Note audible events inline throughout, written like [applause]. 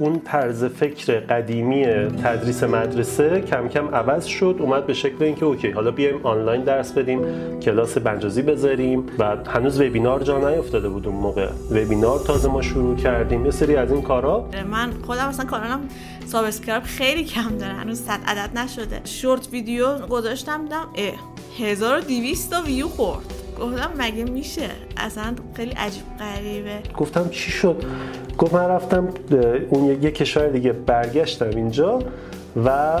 اون طرز فکر قدیمی تدریس مدرسه کم کم عوض شد اومد به شکل اینکه اوکی حالا بیایم آنلاین درس بدیم کلاس بنجازی بذاریم. و هنوز وبینار جا نیافتاده بود اون موقع. وبینار تازه ما شروع کردیم. یه سری از این کارا. من خودم مثلا کانالم subscribe خیلی کم داره هنوز 100 عدد نشده. short video گذاشتم دیدم اه 1200 تا ویو خورد. گفتم مگه میشه؟ اصلا خیلی عجیب غریبه. گفتم چی شد؟ گفت من رفتم اون یه کشور دیگه برگشتم اینجا و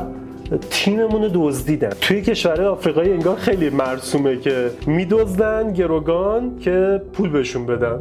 تیممون رو دزدیدن. توی کشور آفریقایی انگار خیلی مرسومه که میدزدن گروگان که پول بهشون بدن.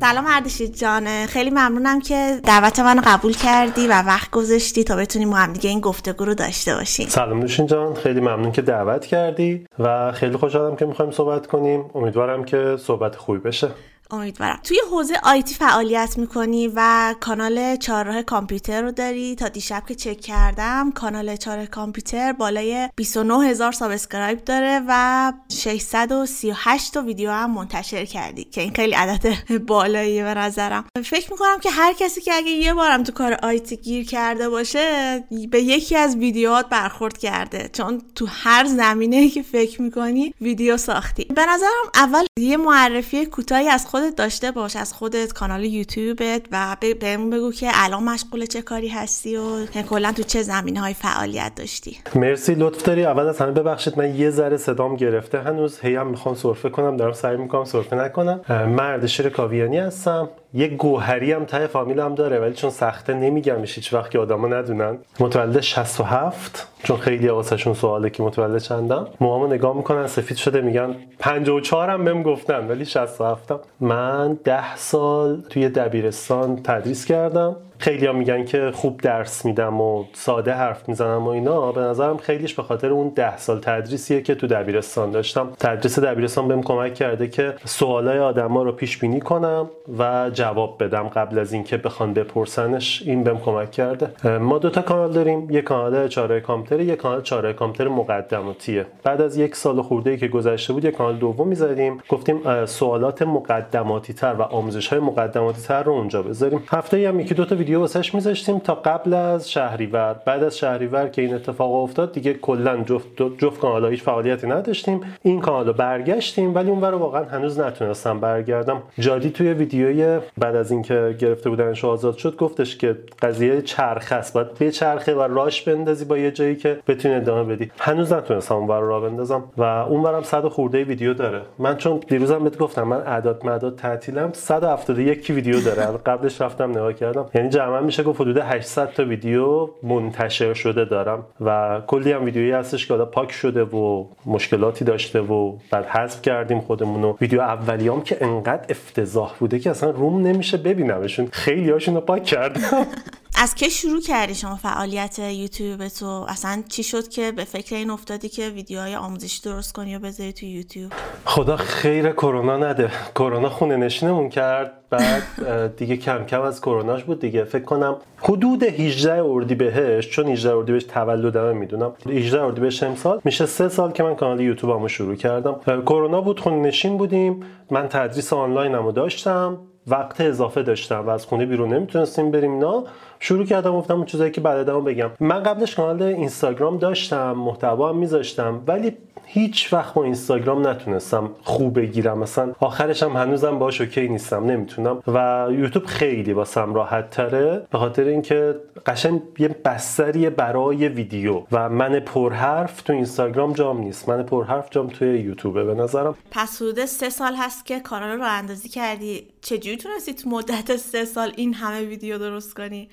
سلام اردشیر جان. خیلی ممنونم که دعوت منو قبول کردی و وقت گذاشتی تا بتونیم با هم دیگه این گفتگو رو داشته باشیم. سلام نوشین جان. خیلی ممنون که دعوت کردی و خیلی خوشحالم که می‌خوایم صحبت کنیم. امیدوارم که صحبت خوبی بشه. امیدوارم. توی حوزه IT فعالیت می‌کنی و کانال چهارراه کامپیوتر رو داری؟ تا دیشب که چک کردم کانال چهارراه کامپیوتر بالای 29 هزار subscribe داره و 638 تا ویدیو هم منتشر کردی که این خیلی عدد [laughs] بالاییه به نظرم. فکر می‌کنم که هر کسی که اگه یه بارم تو کار IT گیر کرده باشه به یکی از ویدیوهات برخورد کرده. چون تو هر زمینه که فکر می‌کنی ویدیو ساختی. به نظرم اول یه معرفی کوتاهی از خودت داشته باش از خودت کانال یوتیوبت و بهمون بگو که الان مشغول چه کاری هستی و کلا تو چه زمینه های فعالیت داشتی. مرسی لطف داری. اول از همه ببخشید من یه ذره صدام گرفته هنوز. هی هم می‌خوام سرفه کنم دارم سعی می‌کنم سرفه نکنم. مرد شیر کاویانی هستم. یه گوهری هم ته فامیلم داره ولی چون سخته نمیگمش هیچ وقت که آدما ندونن. متولد 67 چون خیلی واسهشون سواله که متولد چندم. موهامو نگاه می‌کنن سفید شده میگن 54 هم بهم گفتن ولی 67 م من 10 سال توی دبیرستان تدریس کردم. خیلی هم میگن که خوب درس میدم و ساده حرف می‌زنم و اینا. به نظرم خیلیش به خاطر اون ده سال تدریسیه که تو دبیرستان داشتم. تدریس دبیرستان بهم کمک کرده که سوالای آدما رو پیش بینی کنم و جواب بدم قبل از اینکه بخوان بپرسنش. این بهم کمک کرده. ما دوتا کانال داریم. یک کانال چاره کامپیوتر یک کانال چاره کامپیوتر مقدماتیه بعد از یک سال خورده ای که گذشته بود یک کانال دوم می‌زدیم. گفتیم سوالات مقدماتی تر و آموزش های مقدماتی تر رو اونجا بذاریم. هفته هم یکی دو تا ویدیو واسش میذاشتیم تا قبل از شهریور. بعد از شهریور که این اتفاق افتاد دیگه کلا جفت جفت کانال هیچ فعالیتی نداشتیم. این کانال رو برگشتیم ولی اون رو واقعا هنوز نتونستم برگردم. جادی توی ویدیوی بعد از اینکه گرفته بودنش آزاد شد گفتش که قضیه چرخ است. باید به چرخه و راش بندازی با یه جایی که بتونی ادامه بدی. هنوز نتونستم اون رو راه بندازم. و اون برم 100 خورده ویدیو داره. من چون دیروزم بهت گفتم من اعداد مداد تعطیلم 171 ویدیو داره. قبلش رفتم نگاه کردم. یعنی جمع میشه گفت حدود 800 تا ویدیو منتشر شده دارم و کلی هم ویدیویی هستش که حالا پاک شده و مشکلاتی داشته و بعد حذف کردیم خودمون و ویدیو اولیام که انقدر افتضاح بوده که اصلا روم نمیشه ببینمشون. خیلی هاشون رو پاک کردم. [laughs] از که شروع کردی شما فعالیت یوتیوب تو؟ اصلا چی شد که به فکر این افتادی که ویدیوهای آموزشی درست کنی و بذاری تو یوتیوب؟ خدا خیر کرونا نده. کرونا خونه نشینمون کرد. بعد دیگه کم کم از کروناش بود دیگه. فکر کنم حدود 18 اردیبهشت چون 18 اردیبهشت تولدمه می‌دونم. 18 اردیبهشت امسال. میشه سه سال که من کانال یوتیوبمو شروع کردم. کرونا بود خونه نشین بودیم. من تدریس آنلاینمو داشتم. وقت اضافه داشتم و از خونه بیرون نمی‌تونستیم بریم نه شروع کردم گفتم اون چیزایی که بعد بگم. من قبلش کانال اینستاگرام داشتم محتوا هم میذاشتم ولی هیچ وقت با اینستاگرام نتونستم خوب بگیرم. مثلا آخرش هم هنوزم باش اوکی نیستم نمی‌تونم. و یوتیوب خیلی واسم راحت تره به خاطر اینکه قشنگ یه بستری برای ویدیو و من پرحرف تو اینستاگرام جام نیست. من پرحرف جام توی یوتیوبه به نظرم. پس حدود سه سال هست که کانال رو راه‌اندازی کردی. چجوری تونستی تو مدت سه سال این همه ویدیو درست کنی؟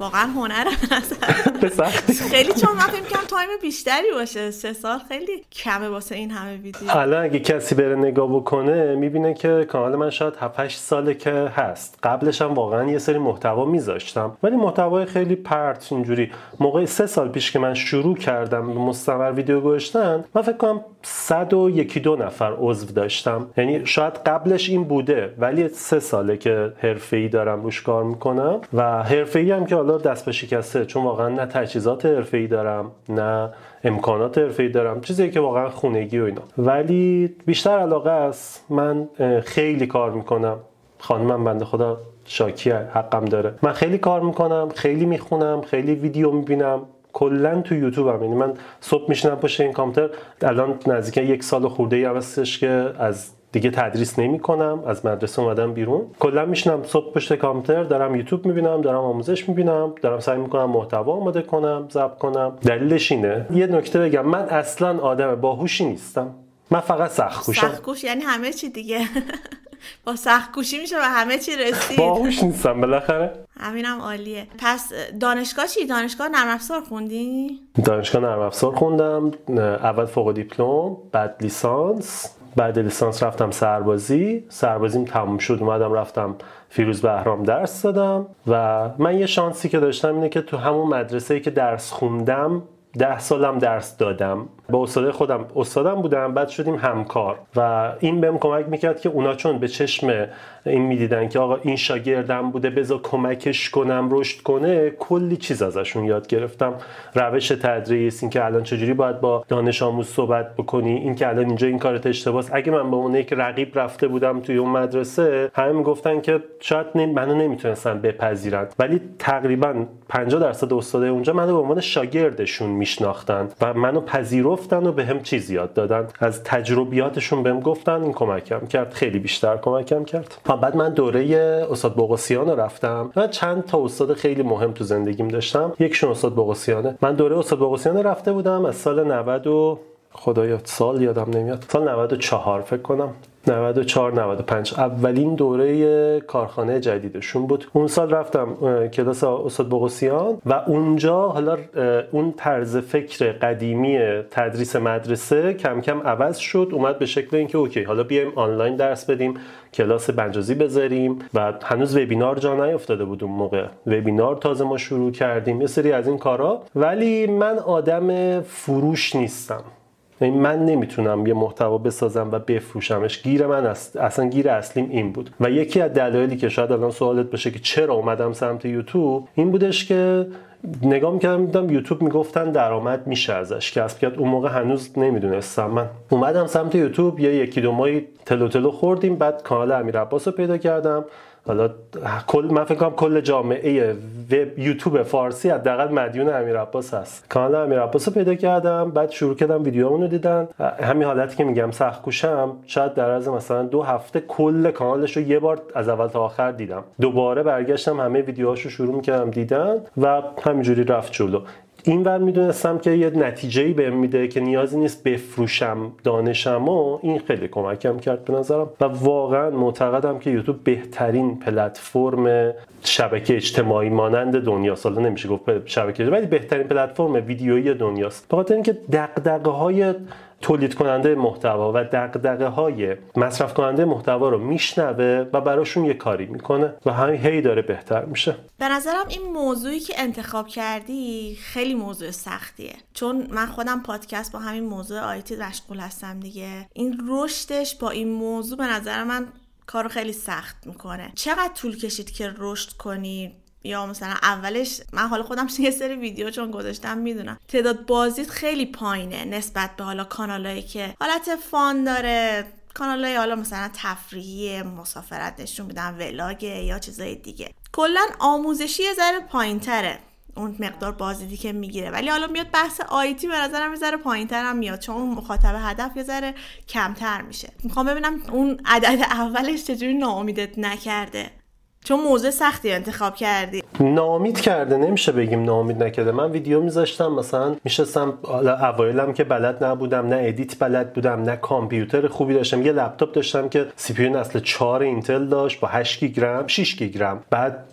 واقعا هنر خیلی چون من فکر کنم تایم بیشتری باشه. سه سال خیلی کمه واسه این همه ویدیو. حالا اگه کسی بره نگاه بکنه می‌بینه که کانال من شاید 7 ساله که هست. قبلش هم واقعا یه سری محتوا میذاشتم. ولی محتوای خیلی پرت اینجوری. موقع سه سال پیش که من شروع کردم مستمر ویدیو گذاشتن من فکر کنم صد و یکی دو نفر عضو داشتم. یعنی شاید قبلش این بوده ولی سه ساله که حرفه‌ای دارم روش کار می‌کنم. و حرفه‌ای هم که حالا دست و پا شکسته چون واقعا نه تجهیزات حرفه‌ای دارم نه امکانات حرفه‌ای دارم چیزی که واقعا خونگی و اینا. ولی بیشتر علاقه است من خیلی کار می‌کنم. خانمم بنده خدا شاکی حقم داره. من خیلی کار می‌کنم خیلی می‌خونم خیلی ویدیو می‌بینم. کلا تو یوتیوب یعنی من صبح میشینم پشت این کامپیوتر. الان نزدیک یک سال خورده ای هستش که از دیگه تدریس نمی کنم از مدرسه اومدم بیرون. کلا میشینم صبح پشت کامپیوتر. دارم یوتیوب می‌بینم دارم آموزش می‌بینم دارم سعی می‌کنم محتوا آماده کنم ضبط کنم. دلیلش اینه. یه نکته بگم. من اصلا آدم باهوشی نیستم. من فقط سخت کوشم سخت یعنی همه چی دیگه. [laughs] با سخت کوشی میشه و همه چی رسید. باهوش نیستم بالاخره. همینم عالیه. پس دانشگاه چی؟ دانشگاه نرم افزار خوندی؟ دانشگاه نرم افزار خوندم اول فوق دیپلم بعد لیسانس. بعد لیسانس رفتم سربازی. سربازیم تموم شد اومدم رفتم فیروز بهرام درس دادم. و من یه شانسی که داشتم اینه که تو همون مدرسه که درس خوندم ده سالم درس دادم. با استاد خودم استادم بودم بعد شدیم همکار. و این بهم کمک می‌کرد که اونا چون به چشم این می‌دیدن که آقا این شاگردم بوده بذار کمکش کنم رشد کنه کلی چیز ازشون یاد گرفتم. روش تدریس اینکه الان چجوری باید با دانش آموز صحبت بکنی اینکه الان اینجا این کارت اشتباس. اگه من به اون یک رقیب رفته بودم توی اون مدرسه همه می‌گفتن که شاید منو نمی‌تونستن بپذیرن. ولی تقریبا 50 درصد استادای اونجا منو به عنوان شاگردشون میشناختن و منو پذیرفتن و به چیز یاد دادن. از تجربیاتشون بهم گفتن این کمکم کرد. خیلی بیشتر کمکم کرد. بعد من دوره استاد بوقسیان رو رفتم. من چند تا استاد خیلی مهم تو زندگیم داشتم. یکشون استاد بوقسیانه من دوره استاد بوقسیان رفته بودم. از سال 90 و خدایا سال یادم نمیاد. سال 94 فکر کنم. 94 95 اولین دوره کارخانه جدیدشون بود. اون سال رفتم کلاس استاد بوقسیان و اونجا حالا اون طرز فکر قدیمی تدریس مدرسه کم کم عوض شد. اومد به شکل اینکه اوکی حالا بیایم آنلاین درس بدیم کلاس بنجازی بذاریم و هنوز وبینار جا نیافتاده بود اون موقع. وبینار تازه ما شروع کردیم یه سری از این کارا. ولی من آدم فروش نیستم. من نمی‌تونم یه محتوا بسازم و بفروشمش. گیر من است اصلا گیر اصلیم این بود. و یکی از دلایلی که شاید الان سوالت باشه که چرا اومدم سمت یوتیوب این بودش که نگاه می‌کردم دیدم یوتیوب می‌گفتن درآمد میشه ازش. کسب کرد. اون موقع هنوز نمی‌دونستم. من اومدم سمت یوتیوب یه یکی دو ماهی تلو تلو خوردیم. بعد کانال امیر عباس رو پیدا کردم. حالا کل من فکر کنم کل جامعه وب یوتیوب فارسی حداقل مدیون امیر عباس هست. کانال امیر عباس رو پیدا کردم بعد شروع کردم ویدیوامونو دیدن. همین حالتی که میگم سخت کوشم شاید در از مثلا دو هفته کل کانالش رو یه بار از اول تا آخر دیدم. دوباره برگشتم همه ویدیوهاشو شروع می‌کردم دیدن و همینجوری رفت جلو. این ور می‌دونستم که یه نتیجه ای بهم میده که نیازی نیست بفروشم دانشم و این خیلی کمکم کرد به نظرم. و واقعا معتقدم که یوتیوب بهترین پلتفرم شبکه اجتماعی مانند دنیاست حالا نمیشه گفت شبکه ولی بهترین پلتفرم ویدیویی دنیاست. به خاطر اینکه دغدغه های تولید کننده محتوا و دقدقه های مصرف کننده محتوا رو میشنوه و براشون یه کاری می‌کنه و همین هی داره بهتر میشه. به نظرم این موضوعی که انتخاب کردی خیلی موضوع سختیه. چون من خودم پادکست با همین موضوع آیتی مشغول هستم دیگه. این رشدش با این موضوع به نظر من کارو خیلی سخت می‌کنه. چقدر طول کشید که رشد کنی؟ یا مثلا اولش من حالا خودم [laughs] یه سری ویدیو چون گذاشتم می‌دونم. تعداد بازدید خیلی پایینه نسبت به حالا کانالایی که حالت فان داره. کانال حالا مثلا تفریحی مسافرت نشون میدن ولاگ یا چیزای دیگه. کلا آموزشی یه ذره پایین تره اون مقدار بازدیدی که می‌گیره. ولی حالا میاد بحث IT به نظرم یه ذره پایینتر هم میاد چون مخاطب هدف یه ذره کمتر میشه. می‌خوام ببینم اون عدد اولش چجوری ناامیدت نکرده. چون موضوع سختی انتخاب کردی. ناامید کرده نمیشه بگیم ناامید نکرده. من ویدیو میذاشتم مثلا میشستم اوایلم که بلد نبودم نه edit بلد بودم نه کامپیوتر خوبی داشتم. یه لپتاپ داشتم که CPU نسل 4 اینتل داشت با 8 گیگرم 6 گیگرم بعد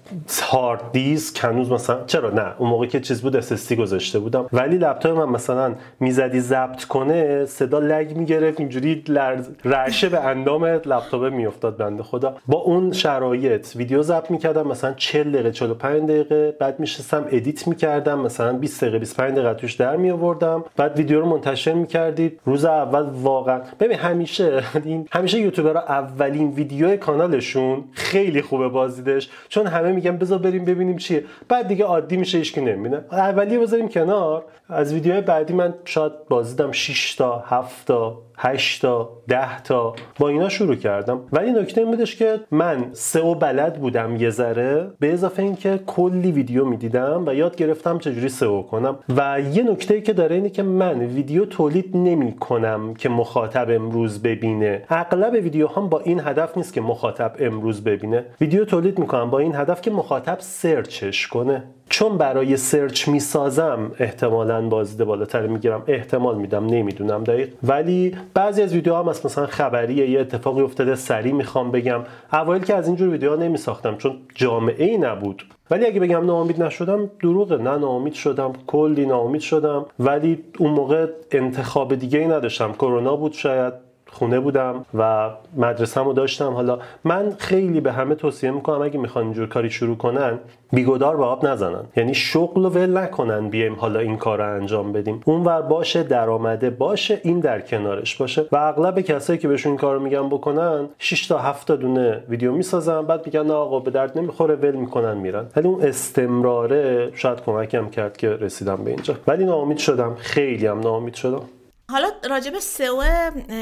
هارد دیسک هنوز مثلا چرا؟ نه اون موقع که چیز بود SSD گذاشته بودم. ولی لپتاپ من مثلا می‌زدی ضبط کنه صدا lag می‌گرفت اینجوری لرز رعشه به اندام لپتاپ میافتاد بنده خدا. با اون شرایط ویدیو ضبط می‌کردم مثلا 40 دقیقه 45 دقیقه. بعد میشستم edit می‌کردم مثلا 20 دقیقه 25 دقیقه توش در می آوردم بعد ویدیو رو منتشر می‌کردید. روز اول واقعا ببین همیشه [laughs] این همیشه یوتیوبرها اولین ویدیو کانالشون خیلی خوبه بازدیدش چون همه میگن بذار بریم ببینیم چیه. بعد دیگه عادی میشه هیچ کی نمی‌بینه. اولی بذاریم کنار. از ویدیوهای بعدی من شاید بازدیدم 6 تا 7 تا 8 تا 10 تا. با اینا شروع کردم. ولی نکته این بودش که من سئو بلد بودم یه ذره به اضافه اینکه کلی ویدیو می‌دیدم و یاد گرفتم چجوری سئو کنم. و یه نکته که داره اینه که من ویدیو تولید نمی کنم که مخاطب امروز ببینه. اغلب ویدیوهام با این هدف نیست که مخاطب امروز ببینه. ویدیو تولید می‌کنم با این هدف که مخاطب سرچش کنه. چون برای سرچ می‌سازم احتمالا بازدید بالاتر می‌گیرم. احتمال میدم نمی‌دونم دقیق. ولی بعضی از ویدیوها هم مثلا خبریه یه اتفاقی افتاده سریع می‌خوام بگم. اوایل که از اینجور ویدیوها نمیساختم چون جامعه ای نبود. ولی اگه بگم ناامید نشدم دروغه. نه ناامید شدم کلی ناامید شدم. ولی اون موقع انتخاب دیگه ای نداشتم. کرونا بود شاید. خونه بودم و مدرسه‌مو داشتم. حالا من خیلی به همه توصیه می‌کنم اگه می‌خوان اینجور کاری شروع کنن بیگدار به آب نزنن. یعنی شغل رو ول نکنن بیایم حالا این کار رو انجام بدیم. اونور باشه درآمده باشه این در کنارش باشه. و اغلب کسایی که بهشون این کارو میگن بکنن 6 تا 7 تا دونه ویدیو می‌سازن بعد میگن نه آقا به درد نمی‌خوره ول می‌کنن میرن. ولی اون استمراره شاید کمکم کرد که رسیدم به اینجا. ولی ناامید شدم. خیلی هم ناامید شدم. حالا راجع به سئو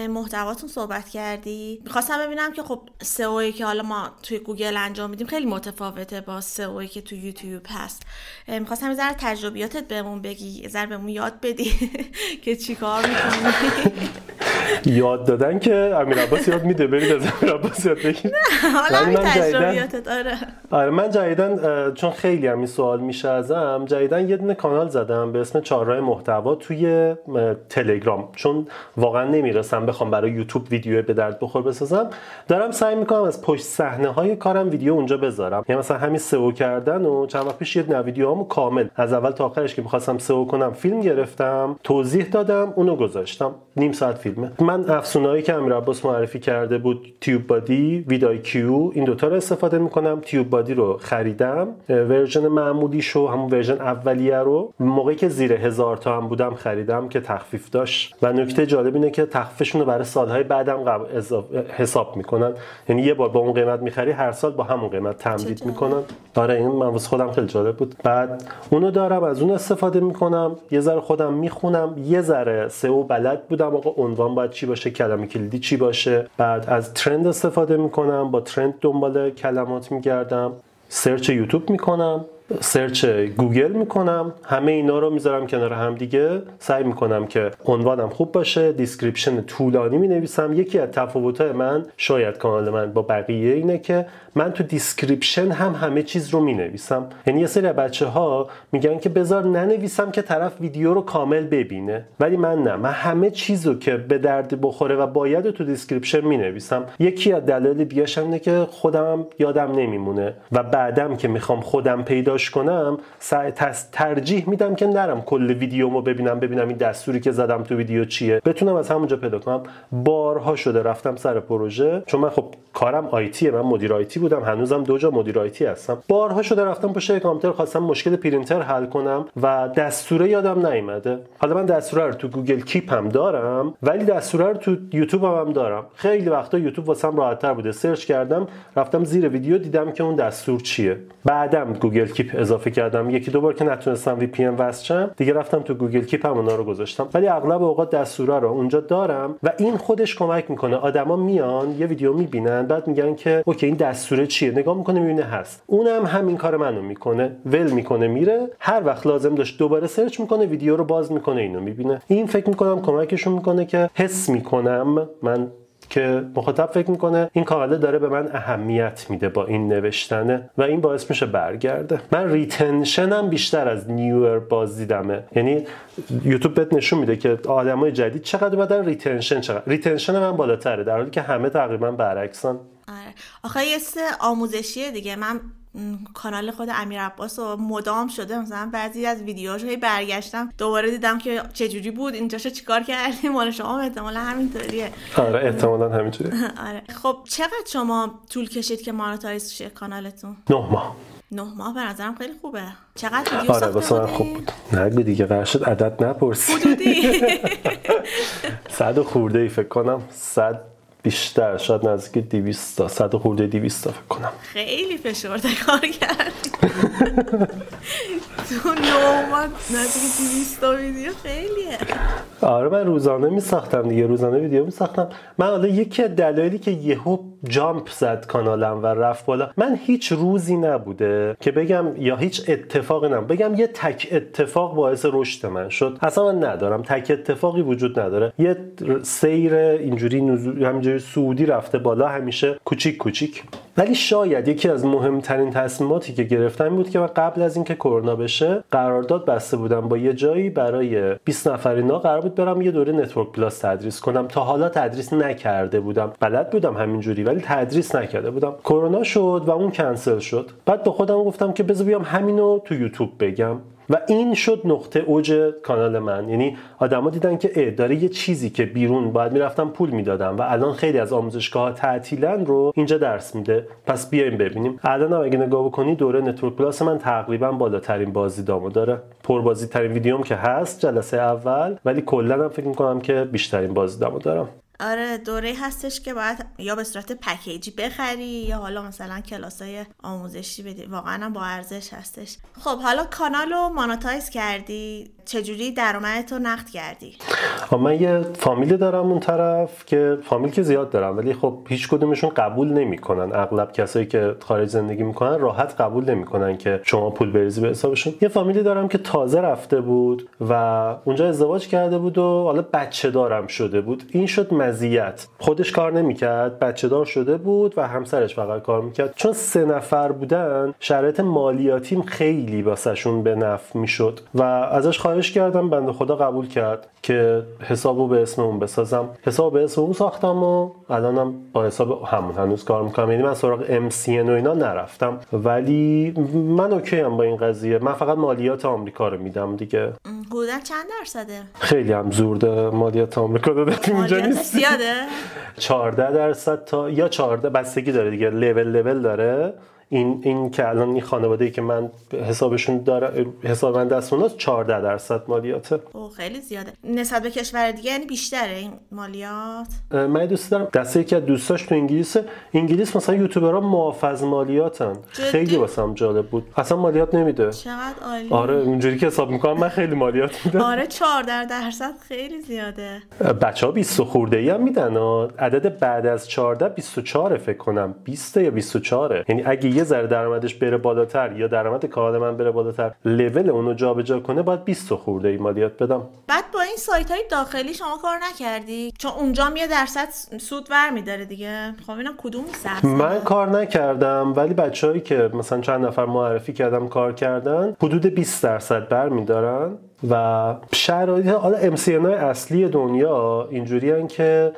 محتواتون صحبت کردی؟ می‌خواستم ببینم که خب سئویی که حالا ما توی گوگل انجام میدیم خیلی متفاوته با سئویی که توی یوتیوب هست. می‌خواستم یه ذره تجربیاتت بهمون بگی یه ذره بهمون یاد بدی [laughs] که چی کار می‌کنی. [laughs] یاد دادن که امیر عباس یاد میده برید از امیر عباس یاد بگیر [laughs] حالا تجربیاتت آره. آره من جدیدن چون خیلی هم این سوال میشه ازم جدیدن یه دونه کانال زدم به اسم چهارراه محتوا توی تلگرام. چون واقعا نمی‌رسم بخوام برای یوتیوب ویدیو به درد بخور بسازم. دارم سعی می‌کنم از پشت صحنه های کارم ویدیو اونجا بذارم. یعنی مثلا همین سئو کردن و چند وقت پیش یه ویدیوهامو کامل از اول تا آخرش که می‌خواستم سئو کنم فیلم گرفتم توضیح دادم اونو گذاشتم. نیم ساعت فیلمه. من افزونه‌هایی که امیر عباس معرفی کرده بود TubeBuddy vidIQ این دوتا رو استفاده می‌کنم. TubeBuddy رو خریدم. version معمولی شو همون version اولیه رو موقعی که زیر هزار تا هم بودم خریدم که تخفیف داشت. و نکته جالب اینه که تخفیفشون رو برای سالهای بعدم قبل حساب می‌کنن. یعنی یه بار با اون قیمت می‌خری هر سال با همون قیمت تمدید می‌کنن. آره این من واسه خودم خیلی جالب بود. بعد اونو دارم از اون استفاده می‌کنم. یه ذره خودم می‌خونم. یه ذره SEO بلد بودم. آقا عنوان باید چی باشه؟ کلمه کلیدی چی باشه؟ بعد از trend استفاده می‌کنم. با trend دنبال کلمات میگردم. search یوتیوب می‌کنم. search گوگل می‌کنم همه اینا رو می‌ذارم کنار هم دیگه. سعی می‌کنم که عنوانم خوب باشه description طولانی می نویسم یکی از تفاوت من شاید کانال من با بقیه اینه که من تو description هم همه چیز رو می نویسم یعنی یه سری بچه ها میگن که بذار ننویسم که طرف ویدیو رو کامل ببینه. ولی من نه. من همه چیز رو که به درد بخوره و باید تو description می نویسم یکی از دلایل دیگه اینه که خودم یادم نمیمونه و بعدم که می‌خوام خودم پیداش کنم ترجیح میدم که نرم کل ویدیومو ببینم ببینم این دستوری که زدم تو ویدیو چیه. بتونم از همونجا پیدا کنم. بارها شده رفتم سر پروژه. چون من خب کارم IT ـه من مدیر IT بودم هنوزم دو جا مدیر IT هستم. بارها شده رفتم پشت کامپیوتر خواستم مشکل پرینتر حل کنم و دستوره یادم نیومده. حالا من دستوره رو تو Google Keep هم دارم ولی دستوره رو تو یوتیوب هم, هم دارم. خیلی وقتا یوتیوب واسم راحتتر بوده. search کردم رفتم زیر ویدیو دیدم که اون دستور چیه. بعدم Google Keep اضافه کردم. یکی دو بار که نتونستم VPN وصل دیگه رفتم تو Google Keep هم اونا رو گذاشتم. ولی اغلب اوقات دستورا رو اونجا دارم و این خودش کمک می‌کنه. آدما میان یه ویدیو می‌بینن بعد میگن که OK این دستوره چیه؟ نگاه می‌کنه می‌بینه هست. اونم همین کار منو می‌کنه. ول می‌کنه میره. هر وقت لازم داشت دوباره search می‌کنه ویدیو رو باز می‌کنه اینو می‌بینه. این فکر می‌کنم کمکشون می‌کنه که حس می‌کنم من که مخاطب فکر می‌کنه این کانال داره به من اهمیت میده با این نوشتنه و این باعث میشه برگرده. من retention م بیشتر از new viewer بازدیدمه یعنی یوتیوب بهت نشون میده که آدمای جدید چقدر بودن retention چقدر. retention من بالاتره در حالی که همه تقریبا برعکسن. آره. آخه یه آموزشیه دیگه. من کانال خود امیر عباس و مدام شده. مثلا بعضی از ویدیوهاش برگشتم. دوباره دیدم که چجوری بود. اینجاشو چیکار کردیم؟ مال شما احتمالا همینطوریه. آره احتمالا همینطوریه. [laughs] آره. خب چقدر شما طول کشید که monetize شه کانالتون؟ نه ماه. نه ماه به نظرم خیلی خوبه. چقدر ویدیو آره واسه خوب بود. نگو دیگه قرار شد عدد نپرسی. حدودی. [laughs] صد خورده ای فکر کنم. صد بیشتر شاید نزدیک 200 تا 100 خورده 200 تا فکر کنم. خیلی فشرده کار کردی. تو نومات نزدیک 200 تا ویدیو خیلیه. آره من روزانه می ساختم دیگه روزانه ویدیو می ساختم من حالا یکی از دلایلی که یهو jump زد کانالم و رفت بالا من هیچ روزی نبوده که بگم یا هیچ اتفاقی نم بگم یه تک اتفاق باعث رشد من شد. اصلا من ندارم تک اتفاقی وجود نداره. یه سیر اینجوری نزول همینجوری صعودی رفته بالا همیشه کوچیک کوچیک. ولی شاید یکی از مهمترین تصمیماتی که گرفتم بود که من قبل از اینکه کرونا بشه قرارداد بسته بودم با یه جایی برای 20 نفر اینا قرار بود برم یه دوره Network Plus تدریس کنم. تا حالا تدریس نکرده بودم. بلد بودم همینجوری ولی تدریس نکرده بودم. کرونا شد و اون کنسل شد. بعد به خودم گفتم که بذار بیام همینو تو یوتیوب بگم. و این شد نقطه اوج کانال من. یعنی آدما دیدن که اه داره یه چیزی که بیرون باید می‌رفتم پول می‌دادم و الان خیلی از آموزشگاه تعطیلن رو اینجا درس میده. پس بیایم ببینیم. الان هم اگه نگاه بکنی دوره Network Plus من تقریبا بالاترین بازدیدامو داره. پربازدید ترین ویدیوم که هست جلسه اول ولی کلا هم فکر می‌کنم که بیشترین بازدیدامو دارم. آره دوره هستش که باید یا به صورت پکیجی بخری یا حالا مثلا کلاس های آموزشی بدی. واقعا با ارزش هستش. خب حالا کانال رو monetize کردی. چجوری درآمدتو نقد کردی؟ من یه فامیلی دارم اون طرف که فامیل که زیاد دارم ولی خب هیچ کدومشون قبول نمی‌کنن. اغلب کسایی که خارج زندگی می‌کنن راحت قبول نمی‌کنن که شما پول بریزی به حسابشون یه فامیلی دارم که تازه رفته بود و اونجا ازدواج کرده بود و حالا بچه دارم شده بود. این شد مزیت. خودش کار نمی‌کرد بچه دار شده بود و همسرش فقط کار می‌کرد. چون سه نفر بودن شرایط مالیاتیم خیلی واسهشون به نفع می‌شد و ازش خواهش کردم بنده خدا قبول کرد که حسابو به اسم بسازم. حساب به اسم اون ساختم و الانم با حساب همون هنوز کار می‌کنم. یعنی من سراغ MCN و اینا نرفتم. ولی من اوکی هم با این قضیه. من فقط مالیات آمریکا رو میدم دیگه. حدودا چند درصده؟ خیلی هم زورده مالیات آمریکا داده اینجا نیست. زیاده؟ [laughs] 14 درصد تا یا 14 بستگی داره دیگه. لول لول داره. این این که الان این خانواده ای که من حسابشون داره حساب من دست اوناست 14 درصد مالیاته او خیلی زیاده. نسبت به کشور دیگه یعنی بیشتره این مالیات؟ من دوست دارم. دسته یکی از دوستاش تو انگلیس انگلیس مثلا یوتیوبرها محافظ مالیاتن. خیلی واسم جالب بود. اصلا مالیات نمیده. چقدر عالی. آره اونجوری که حساب می‌کنم من خیلی مالیات میدم. آره 14 درصد خیلی زیاده. بچه ها 20 خورده ای هم میدن. عدد بعد از 14 24 فکر کنم. 20 یا 24 یعنی اگه یه ذره درآمدش بره بالاتر یا درآمد کار من بره بالاتر لول اونو جابجا کنه باید 20 خورده ای مالیات بدم. بعد با این سایت های داخلی شما کار نکردی؟ چون اونجا یه درصد سود ور میداره دیگه. خب اینا کدوم سخت من کار نکردم ولی بچههایی که مثلا چند نفر معرفی کردم کار کردن حدود 20 درصد بر میدارن و شرایط حالا ام اصلی دنیا اینجوری که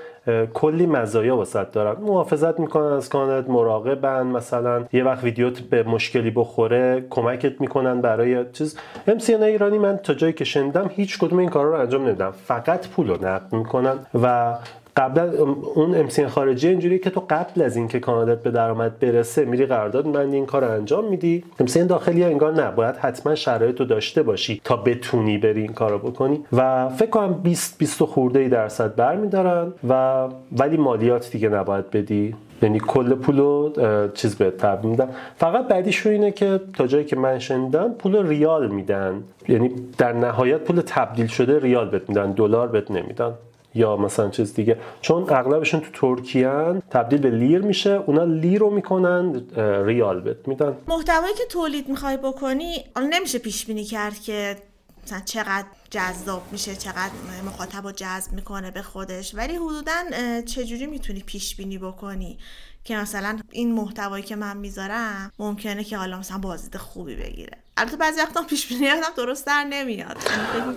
کلی مزایا واسط دارن. محافظت می‌کنن از کانت مراقبن مثلا یه وقت ویدیوت به مشکلی بخوره کمکت می‌کنن برای چیز. ام ایرانی من تا جایی که شنیدم هیچ کدوم این کارا رو انجام نمیدم. فقط پول رو نقد می‌کنن و قبلا اون امسین خارجی اینجوری که تو قبل از اینکه کانالت به درآمد برسه میری قرارداد من این کار انجام میدی. امسین داخلی انگار نه باید حتما شرایط رو داشته باشی تا بتونی بری این کارو بکنی. و فکر کنم 20 20 خورده ای درصد برمیدارن و ولی مالیات دیگه نباید بدی. یعنی کل پولو چیز به تبدیل میدن. فقط بعدیش اینه که تا جایی که من شنیدم پول ریال میدن. یعنی در نهایت پول تبدیل شده ریال بهت میدن دلار بهت نمیدن. یا مثلا چیز دیگه. چون اغلبشون تو ترکیه تبدیل به لیر میشه اونا لیر رو می‌کنن ریال بهت میدن. محتوایی که تولید می‌خوای بکنی نمیشه پیش بینی کرد که مثلا چقدر جذاب میشه چقدر مخاطب رو جذب می‌کنه به خودش. ولی حدودا چجوری می‌تونی پیش بینی بکنی؟ که مثلا این محتوایی که من می‌ذارم ممکنه که حالا مثلا بازدید خوبی بگیره. البته بعضی وقتا پیش بینی هم درست در نمیاد.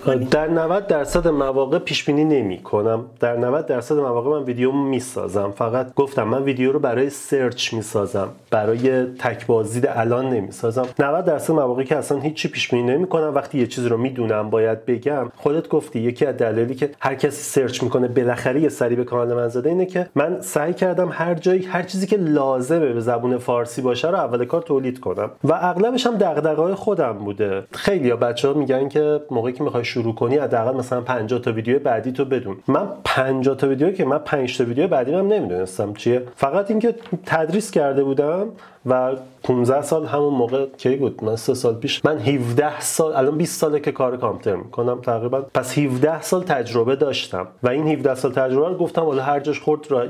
یعنی در 90 درصد مواقع پیش بینی نمی کنم در 90 درصد مواقع من ویدیو می‌سازم. فقط گفتم من ویدیو رو برای سرچ می‌سازم. برای تک بازدید الان نمی‌سازم. 90 درصد مواقع که اصلا هیچی پیش بینی نمی کنم وقتی یه چیزی رو می‌دونم باید بگم. خودت گفتی یکی از دلایلی که هر کسی سرچ می‌کنه بالاخره یه سری به کانال من زده اینه که من سعی کردم هر جایی هر که لازمه به زبون فارسی باشه رو اول کار تولید کنم. و اغلبش هم دغدغه‌های خودم بوده. خیلی ها بچه ها میگن که موقعی که می‌خوای شروع کنی حداقل مثلا 50 تا ویدیو بعدی تو بدون. من 50 تا ویدیو که من 5 تا ویدیو بعدی هم نمی‌دونستم. چیه؟ فقط اینکه تدریس کرده بودم و 15 سال همون موقع کی بود؟ من 3 سال پیش. من 17 سال الان 20 ساله که کار کامپیوتر می‌کنم. تقریبا پس 17 سال تجربه داشتم. و این 17 سال تجربه رو گفتم حالا هر جاش خورد رو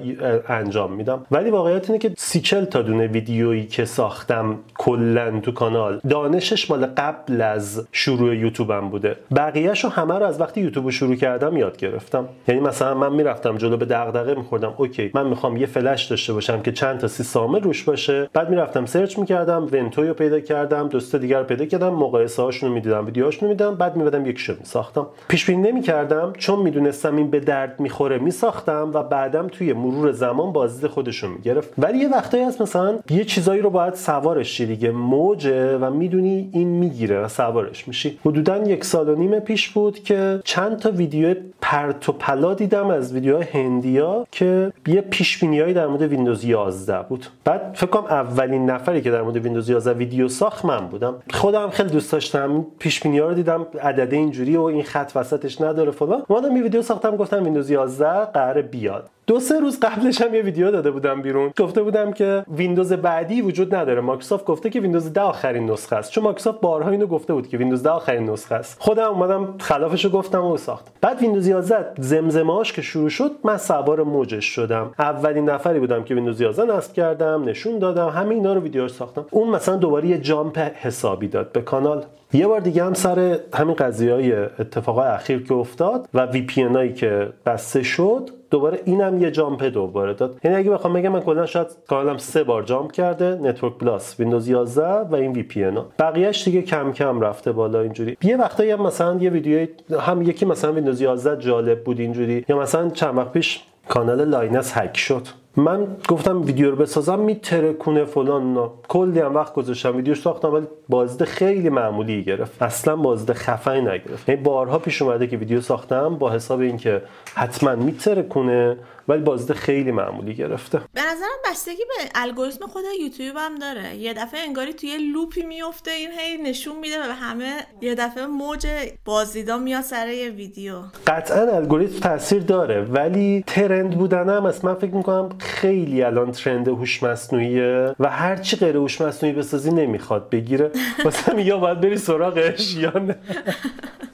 انجام میدم. ولی واقعیت اینه که 30 تا دونه ویدیویی که ساختم کلا تو کانال دانشش مال قبل از شروع یوتیوبم بوده. بقیه‌شو همه رو از وقتی یوتیوب شروع کردم یاد گرفتم. یعنی مثلا من می‌رفتم جلو به دغدغه میخوردم اوکی من می‌خوام یه فلش داشته باشم که چند تا سیستم روش باشه. بعد می‌رفتم search می‌کردم Ventoy رو پیدا کردم دوست دیگر رو پیدا کردم مقایسه هاشون رو می‌دیدم ویدیوهاشون رو می‌دیدم بعد میومدم یکیشو میساختم. پیش بینی نمی‌کردم چون می‌دونستم این به درد می‌خوره میساختم و بعدم توی مرور زمان بازدید خودشون می‌گرفت. ولی یه وقتایی هست مثلا یه چیزایی رو باید سوارش دیگه؟ موجه و می‌دونی این می‌گیره و سوارش میشی. حدودا یک سال و نیم پیش بود که چند تا ویدیو پرت و پلا دیدم از ویدیوهای هندیا که یه پیش بینیایی در مورد ویندوز 11 بود. بعد فکر کنم اولین نفری که در مورد ویندوز 11 ویدیو ساخت من بودم. خودم خیلی دوست داشتم پیش بینی رو دیدم عدده اینجوری و این خط وسطش نداره فلان. اومدم یه ویدیو ساختم گفتم ویندوز 11 قرار بیاد. دو سه روز قبلش هم یه ویدیو داده بودم بیرون. گفته بودم که ویندوز بعدی وجود نداره. مایکروسافت گفته که ویندوز 10 آخرین نسخه است. چون مایکروسافت بارها اینو گفته بود که ویندوز 10 آخرین نسخه است. خودم اومدم خلافشو گفتم و ساخت. بعد ویندوز 11 زمزمه‌اش که شروع شد من سوار موجش شدم. اولین نفری بودم که ویندوز 11 نصب کردم نشون دادم همه اینا رو ویدیو ساختم. اون مثلا دوباره یه jump حسابی داد به کانال. یه بار دیگه هم سر همین قضیه های اتفاقای اخیر که افتاد و VPN هایی که بسته شد دوباره اینم یه jump دوباره داد. یعنی اگه بخوام بگم من کلا شاید کانالم سه بار jump کرده Network Plus ویندوز 11 و این VPN بقیه‌اش دیگه کم کم رفته بالا اینجوری. یه وقتایی هم مثلا یه ویدیو هم یکی مثلا ویندوز 11 جالب بود اینجوری یا مثلا چند وقت پیش کانال Linus هک شد. من گفتم ویدیو رو بسازم میترکونه فلان نه کلی هم وقت گذاشتم ویدیو ساختم ولی بازده خیلی معمولی گرفت. اصلا بازده خفنی نگرفت. یعنی بارها پیش اومده که ویدیو ساختم با حساب اینکه حتما میترکونه. ولی بازده خیلی معمولی گرفته. به نظرم بستگی به الگوریتم خود یوتیوب هم داره. یه دفعه انگاری توی loop ی میفته این هی نشون میده و همه یه دفعه موج بازدیدا میاد سر یه ویدیو. قطعا الگوریتم تاثیر داره ولی ترند بودن هم از من فکر می‌کنم خیلی الان ترند هوش مصنوعیه و هر چی غیر هوش مصنوعی بسازی نمی‌خواد بگیره. [laughs] واسه یا باید بری سراغش یا نه. [laughs]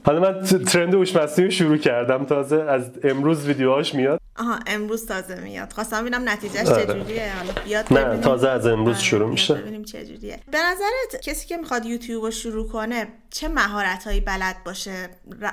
حالا من ترند هوش مصنوعی شروع کردم. تازه از امروز ویدیوهاش میاد. آها امروز تازه میاد. خواستم ببینم نتیجهش آره. چجوریه. حالا بیاد نه تازه از امروز آره، شروع میشه. ببینیم چجوریه. به نظرت کسی که می‌خواد یوتیوب رو شروع کنه چه مهارت هایی بلد باشه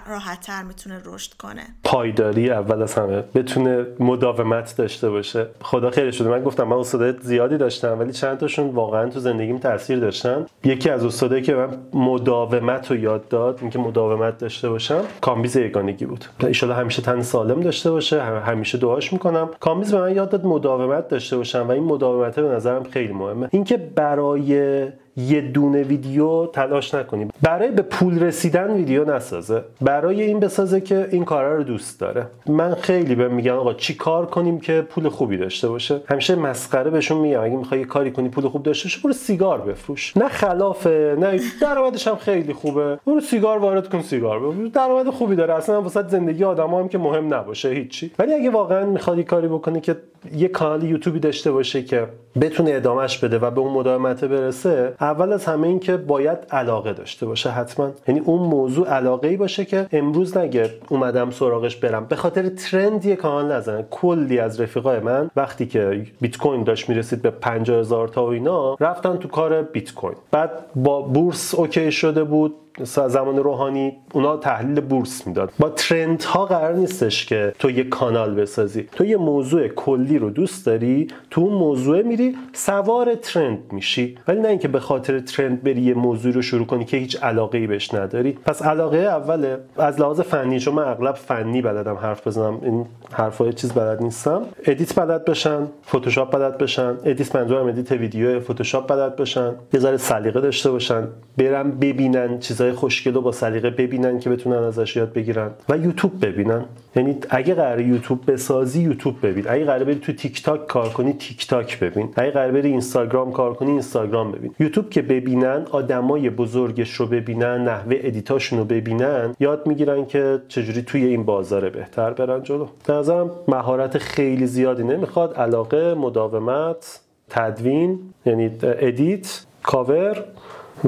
راحت تر می‌تونه رشد کنه؟ پایداری اول از همه بتونه مداومت داشته باشه. خدا خیلی شده من گفتم من استادای زیادی داشتم ولی چند تاشون واقعا تو زندگیم تاثیر داشتن. یکی از استادایی که من مداومت رو یاد داد اینکه مداومت داشته باشم. کامبیز یگانگی بود. ان‌شاءالله همیشه تن سالم داشته باشه همیشه دعاش می‌کنم. کامبیز به من یاد داد مداومت داشته باشم و این مداومت به نظرم خیلی مهمه. اینکه برای یه دونه ویدیو تلاش نکنی. برای به پول رسیدن ویدیو نسازه. برای این بسازه که این کارا رو دوست داره. من خیلی به میگم آقا چی کار کنیم که پول خوبی داشته باشه؟ همیشه مسخره بهشون میگم. اگه می‌خوای کاری کنی پول خوب داشته باشه برو سیگار بفروش. نه خلافه نه درآمدش هم خیلی خوبه. برو سیگار وارد کن سیگار بفروش. درآمد خوبی داره. اصلا واسه زندگی آدما هم که مهم نباشه هیچی. ولی اگه واقعا می‌خواد کاری بکنه که یه کانال یوتیوبی داشته باشه که بتونه ادامهش بده و به اون مداومت برسه اول از همه این که باید علاقه داشته باشه حتما. یعنی اون موضوع علاقه ای باشه که امروز نگه اومدم سراغش برم. به خاطر trend یه کانال نزنه کلی از رفیقای من وقتی که بیت کوین داشت می‌رسید به 50 هزار تا و اینا رفتن تو کار بیت کوین. بعد با بورس اوکی شده بود زمان روحانی اونا تحلیل بورس می‌داد. با trend ها قرار نیستش که تو یه کانال بسازی. تو یه موضوع کلی رو دوست داری تو اون موضوع میری سوار trend میشی. ولی نه اینکه به خاطر trend بری یه موضوع رو شروع کنی که هیچ علاقه ای بهش نداری. پس علاقه اوله از لحاظ فنی چون من اغلب فنی بلدم حرف بزنم این حرفای چیز بلد نیستم. edit بلد بشن فتوشاپ بلد بشن. edit منظورم edit ویدیو فتوشاپ بلد بشن. یه ذره سلیقه داشته باشن برم ببینن چیز چیزای خوشگل و با سلیقه ببینن که بتونن ازش یاد بگیرن و یوتیوب ببینن. یعنی اگه قرار یوتیوب بسازی یوتیوب ببین. اگه قرار بری تو تیک تاک کار کنی تیک تاک ببین. اگه قرار بری اینستاگرام کار کنی اینستاگرام ببین. یوتیوب که ببینن آدمای بزرگش رو ببینن نحوه edit اشون رو ببینن یاد می‌گیرن که چجوری توی این بازار بهتر برن جلو. نظرم مهارت خیلی زیادی نمی‌خواد. علاقه مداومت تدوین یعنی edit، cover.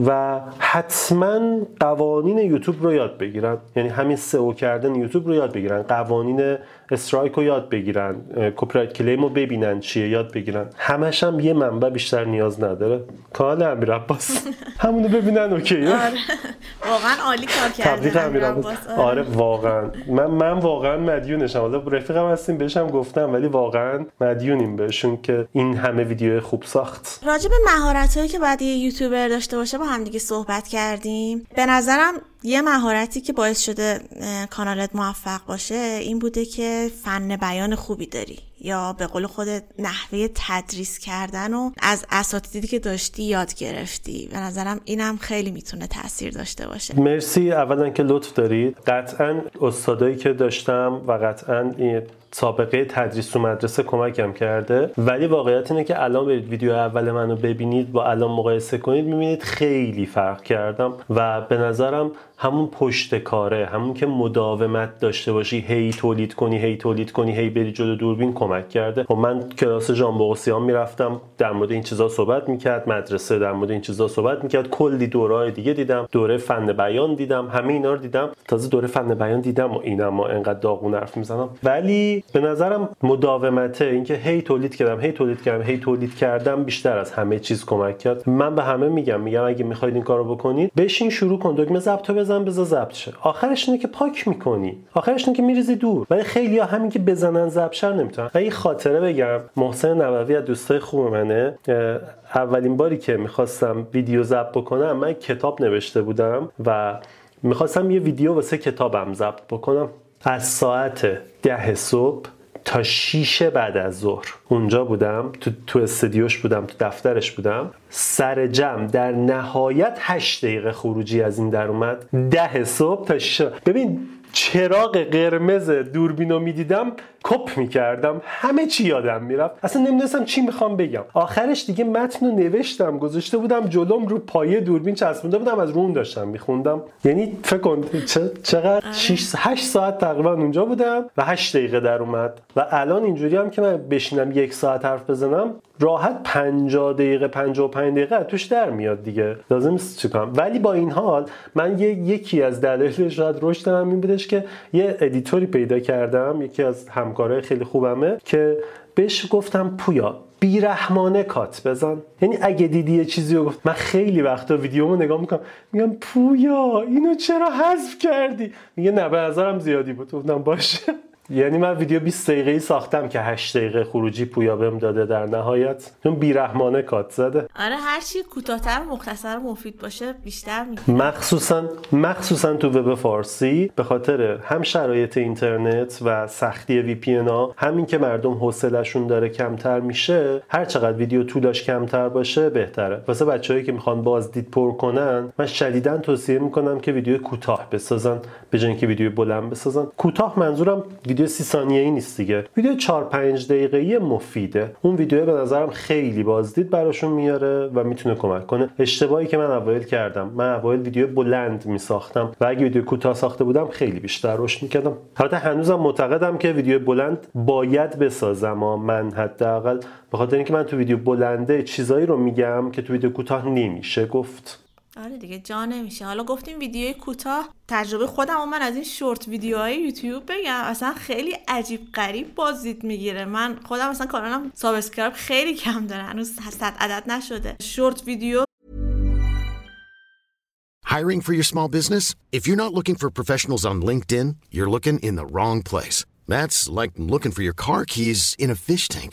و حتما قوانین یوتیوب رو یاد بگیرن. یعنی همین سئو کردن یوتیوب رو یاد بگیرن. قوانین strike رو یاد بگیرن copy claim رو ببینن چیه یاد بگیرن. همش هم یه منبع بیشتر نیاز نداره. کانال امیر عباس. [laughs] همونو ببینن اوکی. آره. واقعا عالی کار عباس. آره. آره واقعا. من من واقعا مدیونشم. حالا رفیقم هستیم بهشم گفتم ولی واقعا مدیونیم بهشون که این همه ویدیو خوب ساخت. راجع به مهارتایی که باید یه یوتیوبر داشته باشه با هم دیگه صحبت کردیم. به نظرم یه مهارتی که باعث شده کانالت موفق باشه این بوده که فن بیان خوبی داری. یا به قول خودت نحوه تدریس کردن و از اساتیدی که داشتی یاد گرفتی. به نظرم اینم خیلی می‌تونه تاثیر داشته باشه. مرسی. اولا که لطف دارید. قطعا استادایی که داشتم و قطعا سابقه تدریس تو مدرسه کمکم کرده. ولی واقعیت اینه که الان برید ویدیو اول منو ببینید با الان مقایسه کنید می‌بینید خیلی فرق کردم. و به نظرم همون پشت کاره همون که مداومت داشته باشی هی تولید کنی هی تولید کنی هی بری جلو دوربین کمک کرده. خب من کلاس ژان بوغسیان می‌رفتم در مورد این چیزا صحبت می‌کرد مدرسه در مورد این چیزا صحبت می‌کرد. کلی دورهای دیگه دیدم دوره فن بیان دیدم همه اینا رو دیدم. تازه دوره فن بیان دیدم و اینم ما انقدر داغون حرف می‌زنم. ولی به نظرم مداومته اینکه هی تولید کردم هی تولید کردم هی تولید کردم بیشتر از همه چیز کمک کرد. من به همه میگم میگم اگه می‌خواید این کارو بکنید بشین شروع کن. دکمه ضبط بزن بذار ضبط شه. آخرش اینه که پاک می‌کنی. آخرش اینه که میریزی دور. ولی خیلی همین که بزنن ضبط نمی‌تونن. و خاطره بگم محسن نووی از دوستای خوب منه. اولین باری که می‌خواستم ویدیو ضبط بکنم من کتاب نوشته بودم و می‌خواستم یه ویدیو واسه کتابم ضبط بکنم. از ساعت ده صبح تا شیش بعد از ظهر. اونجا بودم تو, تو استدیوش بودم تو دفترش بودم. سر جمع در نهایت هشت دقیقه خروجی از این در اومد. ده صبح تا شیش. ببین چراغ قرمز دوربینو می‌دیدم کپ می‌کردم همه چی یادم می‌رفت. اصلا نمی‌دونستم چی می‌خوام بگم. آخرش دیگه متن رو نوشتم گذاشته بودم جلوم رو پایه دوربین چسبونده بودم از رون داشتم میخوندم. یعنی فکر کن چقدر 6 8 ساعت تقریبا اونجا بودم و 8 دقیقه در اومد. و الان اینجوری هم که من بشینم یک ساعت حرف بزنم راحت 50 دقیقه 55 دقیقه توش در میاد دیگه. لازم نیست چیکار ولی با این حال من یه یکی از دلایل شاید رشدم این بودش که یه ادیتوری پیدا کردم یکی از همکارای خیلی خوبمه که بهش گفتم پویا بیرحمانه کات بزن. یعنی اگه دیدی یه چیزی رو گفت من خیلی وقتا ویدیومو نگاه می‌کنم میگم پویا اینو چرا حذف کردی؟ میگه نه به نظرم زیادی بود. گفتم باشه. یعنی من ویدیو 20 دقیقه ای ساختم که 8 دقیقه خروجی پویا بهم داده در نهایت. چون بیرحمانه کات زده. آره هر چی کوتاه‌تر مختصر و مفید باشه بیشتر میگه مخصوصا مخصوصا تو وب فارسی به خاطر هم شرایط اینترنت و سختی وی پی ها همین که مردم حوصلهشون داره کمتر میشه هر چقدر ویدیو طولش کمتر باشه بهتره. واسه بچههایی که می‌خوان بازدید پر کنن من شدیدا توصیه می‌کنم که ویدیو کوتاه بسازن به جای اینکه ویدیو بلند بسازن. کوتاه منظورم ویدیو سی ثانیه ای نیست دیگه. ویدیو 4 5 دقیقه‌ای مفیده. اون ویدیو به نظرم خیلی بازدید براشون میاره و می‌تونه کمک کنه. اشتباهی که من اوایل کردم. من اوایل ویدیو بلند میساختم و اگه ویدیو کوتاه ساخته بودم خیلی بیشتر رشد می‌کردم. البته هنوزم معتقدم که ویدیو بلند باید بسازم. و من حداقل به خاطر اینکه من تو ویدیو بلنده چیزایی رو میگم که تو ویدیو کوتاه نمیشه گفت. آره دیگه جا نمیشه. حالا گفتیم ویدیوی کوتاه. تجربه خودم و من از این short video های یوتیوب بگم. اصلا خیلی عجیب غریب بازدید می‌گیره. من خودم اصلا کانالم subscribe خیلی کم داره. هنوز 100 عدد نشده. short video. Hiring for your small business? If you're not looking for professionals on LinkedIn, you're looking in the wrong place. That's like looking for your car keys in a fish tank.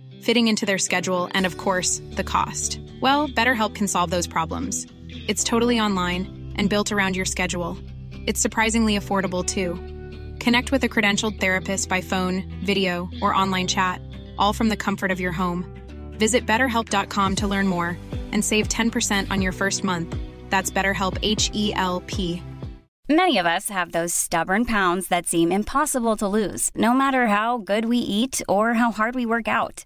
fitting into their schedule, and of course, the cost. Well, BetterHelp can solve those problems. It's totally online and built around your schedule. It's surprisingly affordable too. Connect with a credentialed therapist by phone, video, or online chat, all from the comfort of your home. Visit betterhelp.com to learn more and save 10% on your first month. That's BetterHelp H E L P. Many of us have those stubborn pounds that seem impossible to lose, no matter how good we eat or how hard we work out.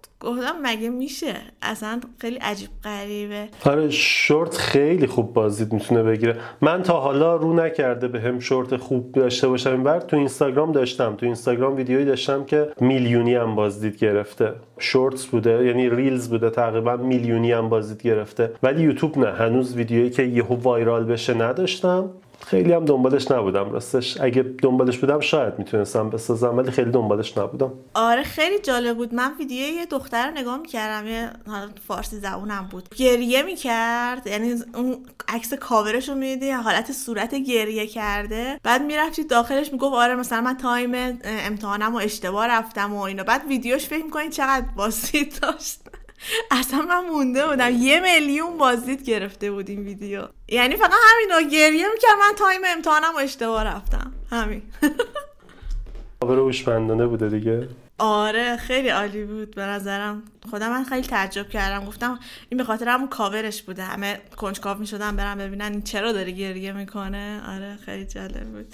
گفتم مگه میشه؟ اصلا خیلی عجیب غریبه. آره شورت خیلی خوب بازدید می‌تونه بگیره. من تا حالا رو نکرده به هم شورت خوب داشته باشم. این تو اینستاگرام داشتم. تو اینستاگرام ویدیویی داشتم که میلیونی هم بازدید گرفته. Shorts بوده یعنی Reels بوده تقریبا میلیونی هم بازدید گرفته. ولی یوتیوب نه. هنوز ویدیویی که یهو viral بشه نداشتم. خیلی هم دنبالش نبودم. راستش اگه دنبالش بودم شاید می‌تونستم بسازم ولی خیلی دنبالش نبودم. آره خیلی جالب بود. من ویدیو یه دختر رو نگاه می‌کردم یه فارسی زبونم بود. گریه می‌کرد یعنی اون عکس کاورش رو می‌دیدی حالت صورت گریه کرده. بعد می‌رفتی داخلش می‌گفت آره مثلا من time امتحانم و اشتباه رفتم و اینا. بعد ویدیوش فکر می‌کنین چقدر بازدید [laughs] داشت. [laughs] اصلا من مونده بودم. یه میلیون بازدید گرفته بود این ویدیو. یعنی فقط همینا گریه می‌کرد من time امتحانم و اشتباه رفتم. همین. [laughs] خبر هوشمندانه بوده دیگه. آره خیلی عالی بود به نظرم. خودم من خیلی تعجب کردم. گفتم این به خاطر همون کاورش بوده. همه کنجکاو می‌شدن برم ببینن چرا داره گریه می‌کنه. آره خیلی جالب بود.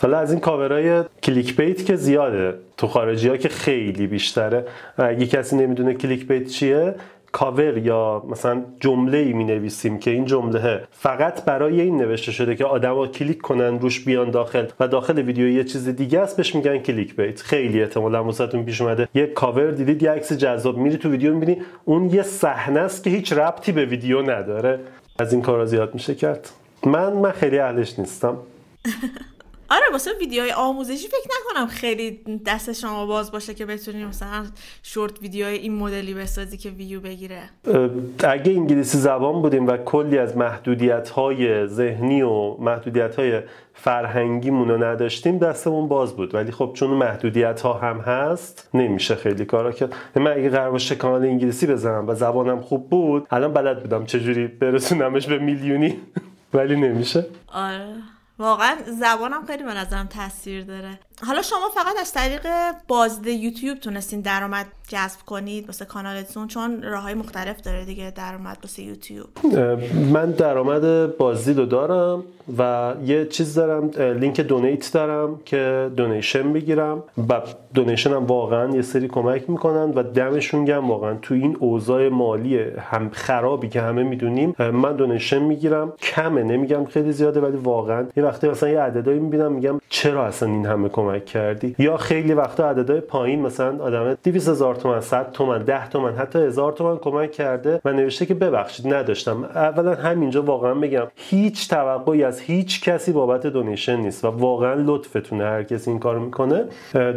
حالا از این کاورای clickbait که زیاده تو خارجی ها که خیلی بیشتره. اگه کسی نمی‌دونه clickbait چیه کاور یا مثلا جمله ای می نویسیم که این جمله فقط برای این نوشته شده که آدما کلیک کنن روش بیان داخل و داخل ویدیو یه چیز دیگه است بهش میگن clickbait خیلی احتمالاً واسهتون پیش اومده. یه کاور دیدید یه عکس جذاب میری تو ویدیو می‌بینی اون یه صحنه است که هیچ ربطی به ویدیو نداره. از این کارا زیاد میشه کرد. من من خیلی اهلش نیستم. [laughs] آره واسه ویدیوهای آموزشی فکر نکنم خیلی دست شما باز باشه که بتونی مثلا شورت ویدیوهای این مدلی بسازی که ویو بگیره. اگه انگلیسی زبان بودیم و کلی از محدودیت های ذهنی و محدودیت های فرهنگیمون رو نداشتیم دستمون باز بود. ولی خب چون محدودیت ها هم هست نمیشه خیلی کارا کرد. من اگه قرار باشه کانال انگلیسی بزنم و زبانم خوب بود الان بلد بودم چجوری برسونمش به میلیونی. [laughs] ولی نمیشه. آره. واقعا زبانم خیلی به نظرم تاثیر داره. حالا شما فقط از طریق بازدید یوتیوب تونستین درآمد جذب کنید واسه کانالتون چون راه های مختلف داره دیگه درآمد واسه یوتیوب. من درآمد بازدید رو دارم و یه چیز دارم لینک دونیت دارم که دونیشن بگیرم و دونیشن هم واقعا یه سری کمک می‌کنن و دمشون گم واقعا. تو این اوضاع مالی هم خرابی که همه می‌دونیم من دونیشن می‌گیرم. کمه نمیگم خیلی زیاده ولی واقعا. یه وقتی مثلا یه عددایی می‌بینم میگم چرا اصلا این همه کمک کردی؟ یا خیلی وقتا عددهای پایین مثلا آدم 200 هزار تومن 100 تومن 10 تومن حتی هزار تومن کمک کرده و نوشته که ببخشید نداشتم. اولا همینجا واقعا بگم هیچ توقعی از هیچ کسی بابت دونیشن نیست و واقعا لطفتونه هر کسی این کارو می‌کنه.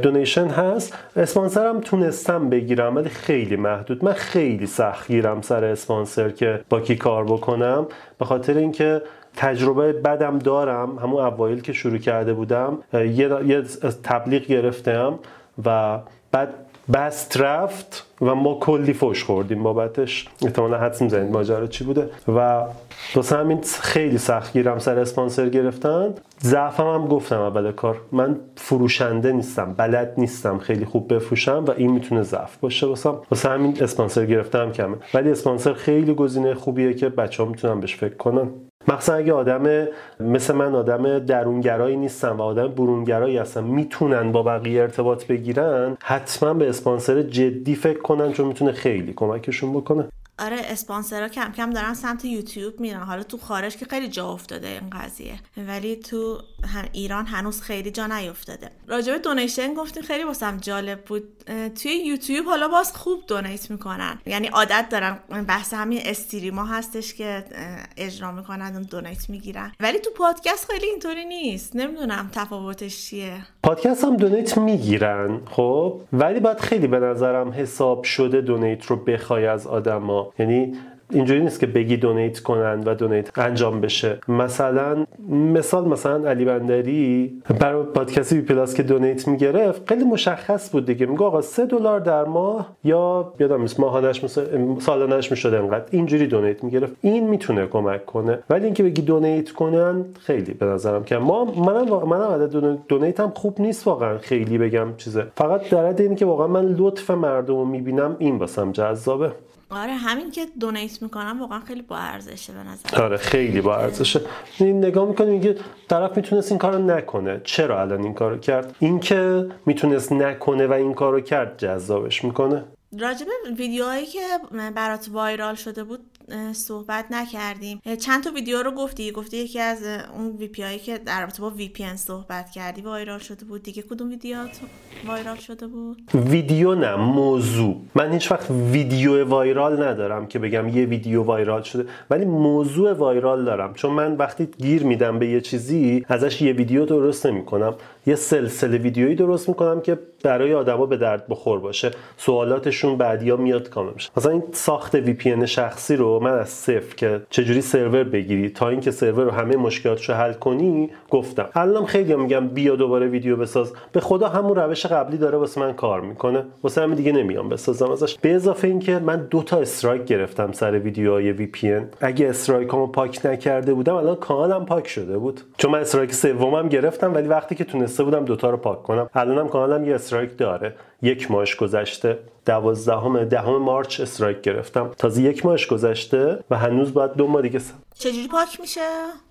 دونیشن هست اسپانسرم تونستم بگیرم ولی خیلی محدود. من خیلی سخت گیرم سر اسپانسر که با کی کار بکنم. به خاطر اینکه تجربه بدم دارم همون اوایل که شروع کرده بودم یه تبلیغ گرفتم و بعد بست رفت و ما کلی فوش خوردیم بابتش. احتمالا حدس می‌زنید ماجرا چی بوده. و واسه همین خیلی سخت گیرم سر اسپانسر گرفتن. ضعفم هم گفتم اول کار. من فروشنده نیستم بلد نیستم خیلی خوب بفروشم و این می‌تونه ضعف باشه واسه واسه همین اسپانسر گرفتم کمه. ولی اسپانسر خیلی گزینه خوبیه که بچه ها می‌تونن بهش فکر کنن. مخصوصا اگه آدم مثل من آدم درونگرایی نیستم و آدم برونگرایی هستم می‌تونن با بقیه ارتباط بگیرن حتما به اسپانسر جدی فکر کنن چون می‌تونه خیلی کمکشون بکنه. آره اسپانسرها کم کم دارن سمت یوتیوب میرن. حالا تو خارج که خیلی جا افتاده این قضیه. ولی تو ایران هنوز خیلی جا نیفتاده. راجب دونیشن گفتیم خیلی واسم جالب بود. توی یوتیوب حالا باز خوب دونیت می‌کنن. یعنی عادت دارن. بحث همین استریما هستش که اجرا می‌کنن و دونیت می‌گیرن. ولی تو پادکست خیلی اینطوری نیست. نمی‌دونم تفاوتش چیه. پادکست هم دونیت می‌گیرن خب؟ ولی باید خیلی به نظرم حساب شده دونیت رو بخوای از آدما. یعنی اینجوری نیست که بگی دونیت کنن و دونیت انجام بشه. مثلا مثال مثلا علی بندری برای پادکست بی پلاس که دونیت می‌گرفت خیلی مشخص بود دیگه. میگه آقا سه دلار در ماه یا یادم نیست ماهانش سالانش می‌شد انقدر. اینجوری دونیت می‌گرفت. این می‌تونه کمک کنه. ولی اینکه بگی دونیت کنن خیلی به نظرم که ما منم منم عدد دونیت هم خوب نیست واقعا خیلی بگم چیزه. فقط در اینه که واقعا من لطف مردم رو می‌بینم این واسم جذابه. آره همین که دونیت می‌کنم واقعا خیلی با ارزشه به نظر. آره خیلی با ارزشه. این نگاه می‌کنی میگه طرف می‌تونست این کارو نکنه. چرا الان این کارو کرد؟ اینکه می‌تونست نکنه و این کارو کرد جذابش می‌کنه. راجب ویدیوهایی که برات وایرال شده بود صحبت نکردیم. چند تا ویدیو رو گفتی؟ گفتی یکی از اون وی پی هایی که در رابطه با وی پی صحبت کردی وایرال شده بود. دیگه کدوم ویدیو viral شده بود؟ ویدیو نه موضوع. من هیچ وقت ویدیو viral ندارم که بگم یه ویدیو viral شده ولی موضوع viral دارم. چون من وقتی گیر میدم به یه چیزی ازش یه ویدیو درست نمی کنم یه سلسله ویدیویی درست می‌کنم که برای آدما به درد بخور باشه. سوالاتشون بعدیا میاد کامل میشه. مثلا این ساخت VPN شخصی رو من از صفر که چجوری سرور بگیری تا اینکه سرور رو همه مشکلاتش رو حل کنی گفتم. الانم خیلی میگم بیا دوباره ویدیو بساز. به خدا همون روش قبلی داره واسه من کار می‌کنه. واسه همین دیگه نمیام بسازم ازش. به اضافه اینکه من دو تا strike گرفتم سر ویدیوهای VPN. اگه strike امو پاک نکرده بودم الان کانالم پاک شده بود. چون من strike سومم گرفتم ولی وقتی که تونسته بودم دوتا رو پاک کنم. الانم کانالم یه strike داره. یک ماهش گذشته. دوازدهم دهم مارچ strike گرفتم. تازه یک ماهش گذشته و هنوز باید دو ماه دیگه چجوری پاک میشه؟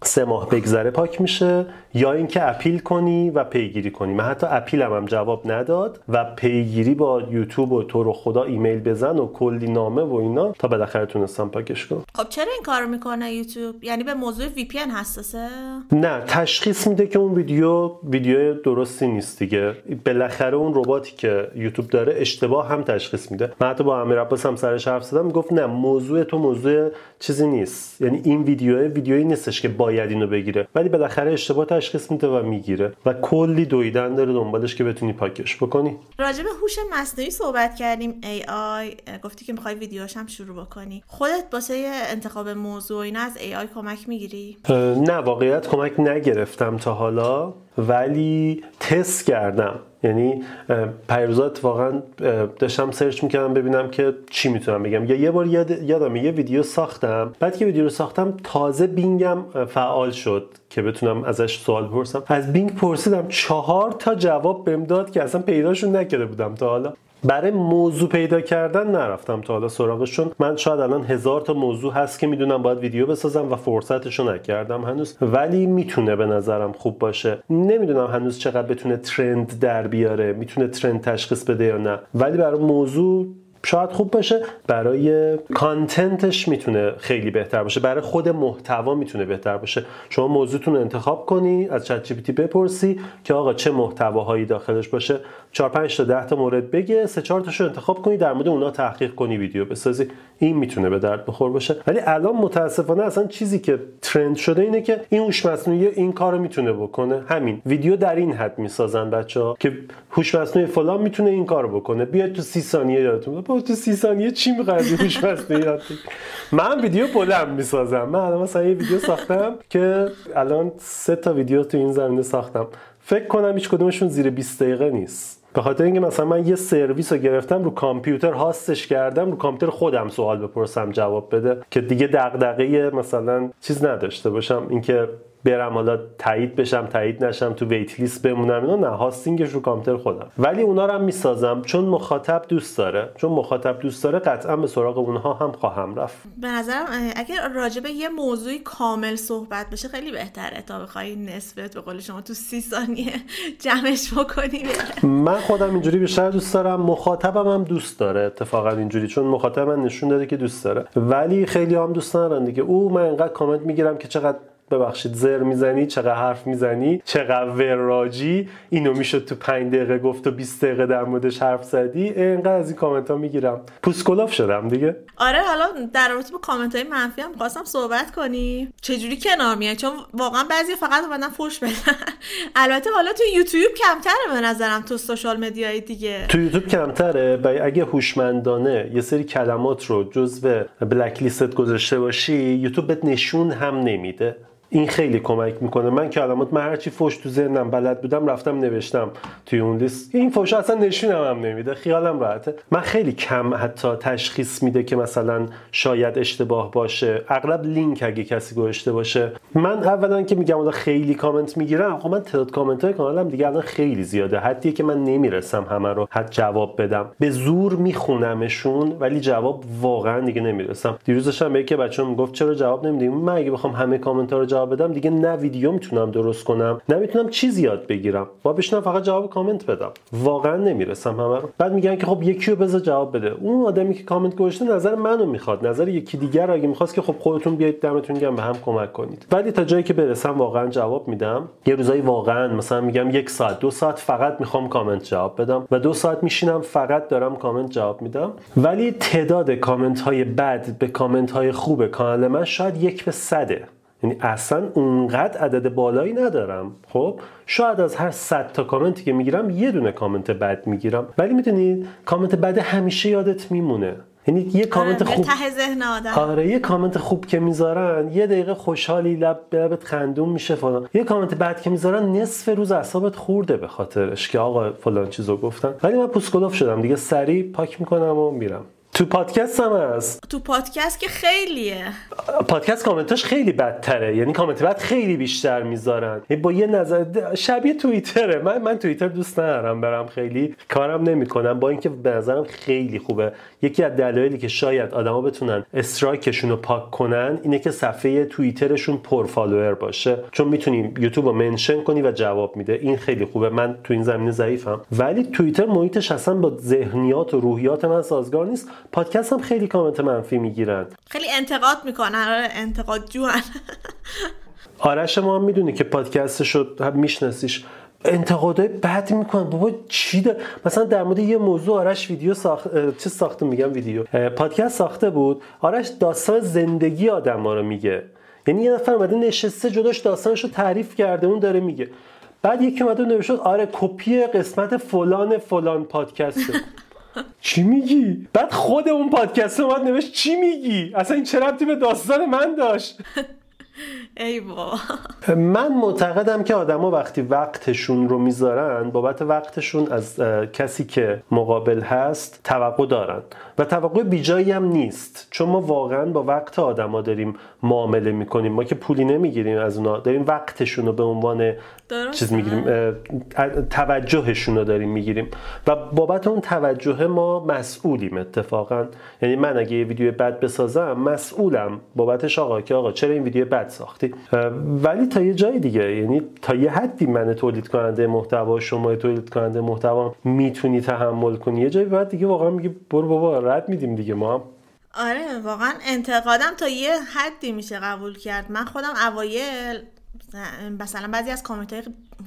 سه ماه بگذره پاک میشه یا اینکه appeal کنی و پیگیری کنی. من حتی appeal م هم جواب نداد و پیگیری با یوتیوب و تو رو خدا ایمیل بزن و کلی نامه و اینا تا بالاخره تونستم پاکش کنم. خب چرا این کارو می‌کنه یوتیوب؟ یعنی به موضوع وی پی حساسه؟ نه تشخیص میده که اون ویدیو ویدیو درستی نیست دیگه. بالاخره اون رباتی که یوتیوب داره اشتباه هم تشخیص میده. من حتی با امیر عباس هم سرش حرف زدم گفت نه موضوع تو موضوع چیزی نیست. یعنی این ویدیو ویدیویی نیستش که باید اینو بگیره. ولی بالاخره اشتباه تشخیص میده و می‌گیره و کلی دویدن داره دنبالش که بتونی پاکش بکنی. راجع به هوش مصنوعی صحبت کردیم. ای آی گفتی که می‌خوای ویدیوش هم شروع بکنی. خودت واسه انتخاب موضوع اینا از ای آی کمک می‌گیری؟ نه واقعیت کمک نگرفتم تا حالا ولی تست کردم. یعنی پیروزا اتفاقا داشتم سرچ می‌کردم ببینم که چی می‌تونم بگم. یا یه بار یاد یادم یه ویدیو ساختم. بعد که ویدیو رو ساختم تازه بینگم فعال شد که بتونم ازش سوال بپرسم. از بینگ پرسیدم چهار تا جواب بهم داد که اصلا پیداشون نکرده بودم تا حالا. برای موضوع پیدا کردن نرفتم تا حالا سراغشون. من شاید الان هزار تا موضوع هست که می‌دونم باید ویدیو بسازم و فرصتشو نکردم هنوز. ولی می‌تونه به نظرم خوب باشه. نمی‌دونم هنوز چقدر بتونه ترند در بیاره می‌تونه ترند تشخیص بده یا نه. ولی برای موضوع شاید خوب باشه. برای کانتنتش می‌تونه خیلی بهتر باشه. برای خود محتوا می‌تونه بهتر باشه. شما موضوعتون رو انتخاب کنی از چت جی بپرسی که آقا چه محتواهایی داخلش باشه. 4 5 تا 10 تا مورد بگه سه 4 تاشو انتخاب کنی در مورد اونها تحقیق کنی ویدیو بسازی. این می‌تونه به درد بخور باشه. ولی الان متاسفانه اصلا چیزی که ترند شده اینه که این هوش مصنوعی این کارو می‌تونه بکنه. همین. ویدیو در این حد می‌سازن بچه‌ها که هوش مصنوعی فلان می‌تونه این کارو بکنه. بیاید تو 30 ثانیه یادتون با تو 30 ثانیه چی می‌خواد هوش مصنوعی یاد من ویدیو بلند می‌سازم. من الان مثلا یه ویدیو ساختم که الان سه تا ویدیو تو این زمینه ساختم. فکر کنم هیچ کدومشون زیر 20 دقیقه نیست. به خاطر اینکه مثلا من یه سرویس رو گرفتم رو کامپیوتر هاستش کردم رو کامپیوتر خودم سوال بپرسم جواب بده که دیگه دغدغه مثلا چیز نداشته باشم. اینکه برم حالا تایید بشم تایید نشم تو ویت لیست بمونم اینا نه هاستینگش رو کامپیوتر خودم. ولی اونا رو هم می‌سازم چون مخاطب دوست داره. چون مخاطب دوست داره قطعا به سراغ اونها هم خواهم رفت. به نظرم اگر راجبه یه موضوعی کامل صحبت بشه خیلی بهتره تا بخوای نسبت به قول شما تو سی ثانیه جمعش بکنی. من خودم اینجوری بیشتر دوست دارم. مخاطبم هم دوست داره اتفاقا اینجوری چون مخاطب من نشون داده که دوست داره. ولی خیلی هم دوست ندارن دیگه. او من اینقدر کامنت می‌گیرم که چقدر ببخشید زر می‌زنی چقدر حرف می‌زنی چقدر وراجی. اینو می‌شد تو 5 دقیقه گفت و 20 دقیقه در موردش حرف زدی. اینقدر از این کامنت ها می‌گیرم. پوسکلاف شدم دیگه. آره حالا در رابطه با کامنت های منفی هم خواستم صحبت کنی. چجوری کنار میای؟ چون واقعا بعضی فقط اومدن فوش بدن. [laughs] البته حالا تو یوتیوب کمتره به نظرم تو social media ی دیگه. تو یوتیوب کمتره. و اگه هوشمندانه یه سری کلمات رو جزو blacklist ت گذاشته باشی یوتیوب بهت نشون هم نمیده. این خیلی کمک می‌کنه. من کلمات من هرچی فوش تو ذهنم بلد بودم رفتم نوشتم توی اون لیست. این فوش اصلا نشونم هم نمیده. خیالم راحته. من خیلی کم حتی تشخیص میده که مثلا شاید اشتباه باشه. اغلب لینک اگه کسی گذاشته باشه. من اولا که میگم خیلی کامنت می‌گیرم. خب من تعداد کامنت های کانالم دیگه الان خیلی زیاده. حدیه که من نمی‌رسم همه رو حد جواب بدم. به زور میخونمشون ولی جواب واقعا دیگه نمی‌رسم. دیروز داشتم به یکی بچه‌ها می‌گفت چرا جواب نمیدیم من اگه بخوام همه کامنت ها رو جواب بدم دیگه نه ویدیو می‌تونم درست کنم نه می‌تونم چیزی یاد بگیرم. باید بشینم فقط جواب کامنت بدم. واقعا نمی‌رسم همه رو. بعد میگن که خب یکی رو بذار جواب بده. اون آدمی که کامنت گذاشته نظر منو می‌خواد. نظر یکی دیگر اگه می‌خواست که خب خودتون بیاید دمتون گرم به هم کمک کنید. ولی تا جایی که برسم واقعا جواب میدم. یه روزایی واقعا مثلا میگم یک ساعت دو ساعت فقط می‌خوام کامنت جواب بدم و دو ساعت میشینم فقط دارم کامنت جواب میدم. ولی تعداد کامنت های بد به کامنت های خوب کانال من شاید یک به صده. یعنی اصلا اونقدر عدد بالایی ندارم. خب شاید از هر 100 تا کامنتی که می‌گیرم یه دونه کامنت بد می‌گیرم. ولی می‌دونید کامنت بد همیشه یادت میمونه. یعنی یه کامنت آره، خوب ته ذهن آدم. آره یه کامنت خوب که می‌ذارن یه دقیقه خوشحالی لب به لبت خندون میشه فلان. یه کامنت بد که می‌ذارن نصف روز اعصابت خورده به خاطرش که آقا فلان چیزو گفتن. ولی من پوست کلفت شدم دیگه سریع پاک می‌کنم و میرم. تو پادکست هم هست. تو پادکست که خیلیه. پادکست کامنتاش خیلی بدتره. یعنی کامنت بد خیلی بیشتر می‌ذارن. یعنی با یه نظر شبیه توییتره. من من توییتر دوست ندارم. برم خیلی کارم نمی‌کنم. با اینکه به نظرم خیلی خوبه. یکی از دلایلی که شاید آدما بتونن strike شون رو پاک کنن اینه که صفحه توییترشون پر فالوور باشه. چون می‌تونی یوتیوب رو mention کنی و جواب میده. این خیلی خوبه. من تو این زمینه ضعیفم. ولی توییتر محیطش اصلا با ذهنیات و روحیات من سازگار نیست. پادکست هم خیلی کامنت منفی می‌گیرن. خیلی انتقاد می‌کنن آره انتقاد جوان. [laughs] آرش ما هم می‌دونی که پادکستش رو میشناسیش. انتقادای بد می‌کنن. بابا چی ده؟ مثلا در مورد یه موضوع آرش ویدیو ساخت چه ساخته میگم ویدیو. پادکست ساخته بود. آرش داستان زندگی آدم ها رو میگه. یعنی یه نفر اومده نشسته جداش داستانش رو تعریف کرده اون داره میگه. بعد یکی اومده نوشته آره کپی قسمت فلان فلان پادکسته. [laughs] چی میگی؟ بعد خود اون پادکست اومد نوشت چی میگی؟ اصلا این چه ربطی به داستان من داشت؟ [laughs] ای بابا. من معتقدم که آدما وقتی وقتشون رو می‌ذارن بابت وقتشون از کسی که مقابل هست توقع دارن. و توقع بیجایی هم نیست. چون ما واقعا با وقت آدما داریم معامله می‌کنیم. ما که پولی نمی‌گیریم از اونا. داریم وقتشون رو به عنوان چیز می‌گیریم. توجهشون رو داریم می‌گیریم. و بابت اون توجه ما مسئولیم اتفاقا. یعنی من اگه یه ویدیو بد بسازم مسئولم. بابتش آقا که آقا چرا این ویدیو بد ساختی؟ ولی تا یه جای دیگه یعنی تا یه حدی من تولید کننده محتوا شما تولید کننده محتوا می‌تونی تحمل کنی. یه جایی بعد دیگه واقعا میگی برو بابا رد میدیم دیگه ما. هم آره واقعا انتقادم تا یه حدی میشه قبول کرد. من خودم اوایل مثلا بعضی از کامنت های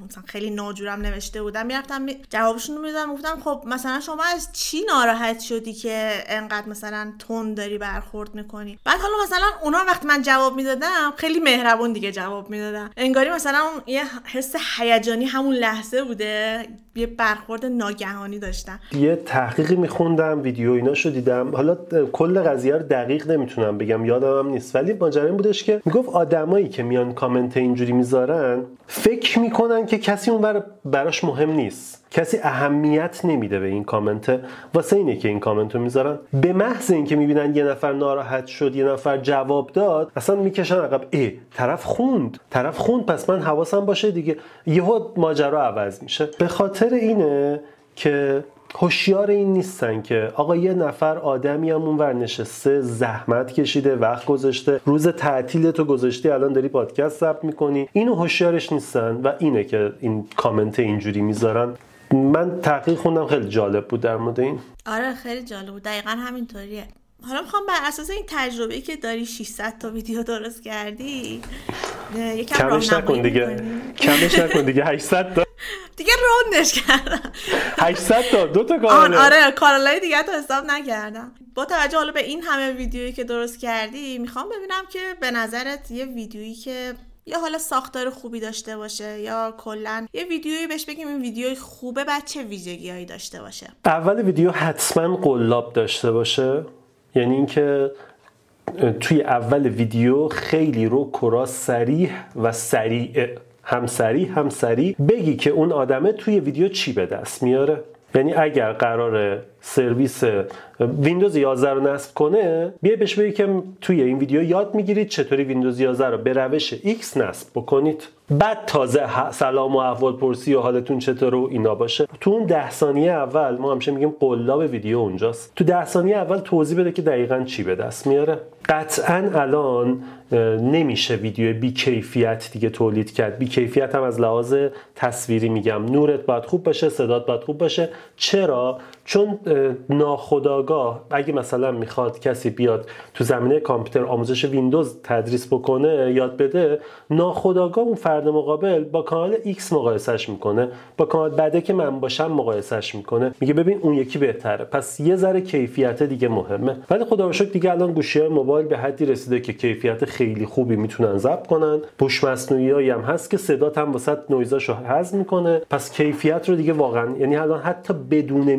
مثلا خیلی ناجورم نوشته بودم. می‌رفتم جوابشون رو می‌دادم گفتم خب مثلا شما از چی ناراحت شدی که انقدر مثلا تون داری برخورد می‌کنی؟ بعد حالا مثلا اونا وقتی من جواب می‌دادم خیلی مهربون دیگه جواب می‌دادم انگاری مثلا یه حس هیجانی همون لحظه بوده یه برخورد ناگهانی داشتم. یه تحقیقی میخوندم ویدیو اینا شو دیدم. حالا کل قضیه رو دقیق نمی‌تونم بگم یادم هم نیست. ولی ماجرا بودش که می‌گفت آدمایی که میان کامنت اینجوری می‌ذارن فکر می‌کنن که کسی اون براش مهم نیست. کسی اهمیت نمیده به این کامنت. واسه اینه که این کامنت رو می‌ذارن. به محض اینکه می‌بینن یه نفر ناراحت شد یه نفر جواب داد اصلا می‌کشن عقب. ای طرف خوند. طرف خوند پس من حواسم باشه دیگه. یهو ماجرا عوض میشه. به خاطر اینه که هوشیار این نیستن که آقا یه نفر آدمی هم اونور نشسته زحمت کشیده وقت گذاشته روز تعطیل تو گذاشتی الان داری پادکست ضبط می‌کنی. اینو هوشیارش نیستن و اینه که این کامنت اینجوری می‌ذارن. من تحقیق خوندم خیلی جالب بود در مورد این. آره خیلی جالب بود. دقیقا همینطوریه. حالا می‌خوام بر اساس این تجربه که داری 600 تا ویدیو درست کردی کمش نکن دیگه. کمش نکن دیگه. 800 تا. دیگه روندش کردم. 800 تا دو تا کانال آره کانالای دیگه تو حساب نکردم. با توجه حالا به این همه ویدیویی که درست کردی می‌خوام ببینم که به نظرت یه ویدیویی که یا حالا ساختار خوبی داشته باشه یا کلا یه ویدیویی بهش بگیم این ویدیوی خوبه بچه ویژگیهایی داشته باشه؟ اول ویدیو حتما قلاب داشته باشه. یعنی اینکه توی اول ویدیو خیلی رو کرا سریح و سریع هم سریع هم سریع بگی که اون آدمه توی ویدیو چی به دست میاره. یعنی اگر قرار سرویس ویندوز 11 رو نصب کنه بیا بهش بگی که توی این ویدیو یاد می‌گیرید چطوری ویندوز 11 رو به روش X نصب بکنید. بعد تازه سلام و احوال پرسی و حالتون چطور و اینا باشه. تو اون ده ثانیه اول ما همیشه میگیم قلاب ویدیو اونجاست. تو ده ثانیه اول توضیح بده که دقیقا چی به دست میاره. قطعا الان نمیشه ویدیو بی کیفیت دیگه تولید کرد. بی کیفیت هم از لحاظ تصویری میگم. نورت باید خوب باشه صدات باید خوب باشه. چرا؟ چون ناخداگاه اگه مثلا می‌خواد کسی بیاد تو زمینه کامپیوتر آموزش ویندوز تدریس بکنه یاد بده ناخداگاه اون فرد مقابل با کانال X مقایسش می‌کنه. با کانال بعده که من باشم مقایسش می‌کنه. میگه ببین اون یکی بهتره. پس یه ذره کیفیت دیگه مهمه. ولی خدا رو دیگه الان گوشی موبایل به حدی رسیده که کیفیت خیلی خوبی می‌تونن ضبط کنن. پوش مصنوعی هم هست که صدات هم واسط نویزاشو حذف می‌کنه. پس کیفیت رو دیگه واقعا یعنی الان حتی بدون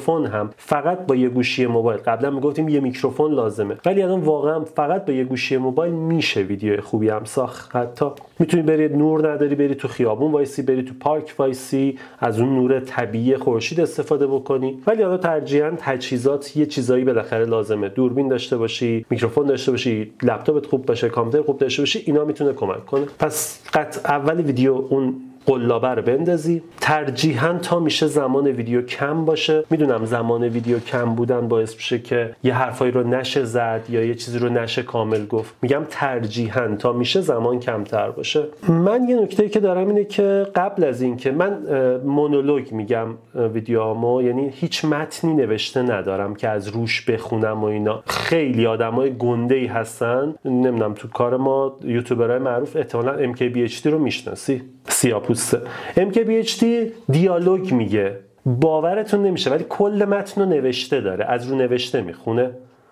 میکروفون هم فقط با یه گوشی موبایل. قبلا می‌گفتیم یه میکروفون لازمه. ولی الان واقعا فقط با یه گوشی موبایل میشه ویدیو خوبی هم ساخت. حتی می‌تونی بری نور نداری بری تو خیابون وایسی بری تو پارک وایسی از اون نور طبیعی خورشید استفاده بکنی. ولی حالا ترجیحاً تجهیزات یه چیزایی بالاخره لازمه. دوربین داشته باشی میکروفون داشته باشی لپتاپت خوب باشه کامپیوتر خوب داشته باشی اینا می‌تونه کمک کنه. پس قطع اول ویدیو اون قلابه رو بندازی. ترجیحاً تا میشه زمان ویدیو کم باشه. می‌دونم زمان ویدیو کم بودن باعث میشه که یه حرفایی رو نشه زد یا یه چیزی رو نشه کامل گفت. میگم ترجیحاً تا میشه زمان کمتر باشه. من یه نکته که دارم اینه که قبل از اینکه من مونولوگ میگم ویدیوامو یعنی هیچ متنی نوشته ندارم که از روش بخونم و اینا. خیلی آدمای گنده ای هستن. نمی‌دونم تو کار ما یوتیوبرهای معروف احتمالاً MKBHD رو می‌شناسی. سیاپوسته. MKBHD دیالوگ میگه. باورتون نمیشه ولی کل متن رو نوشته داره. از رو نوشته می‌خونه.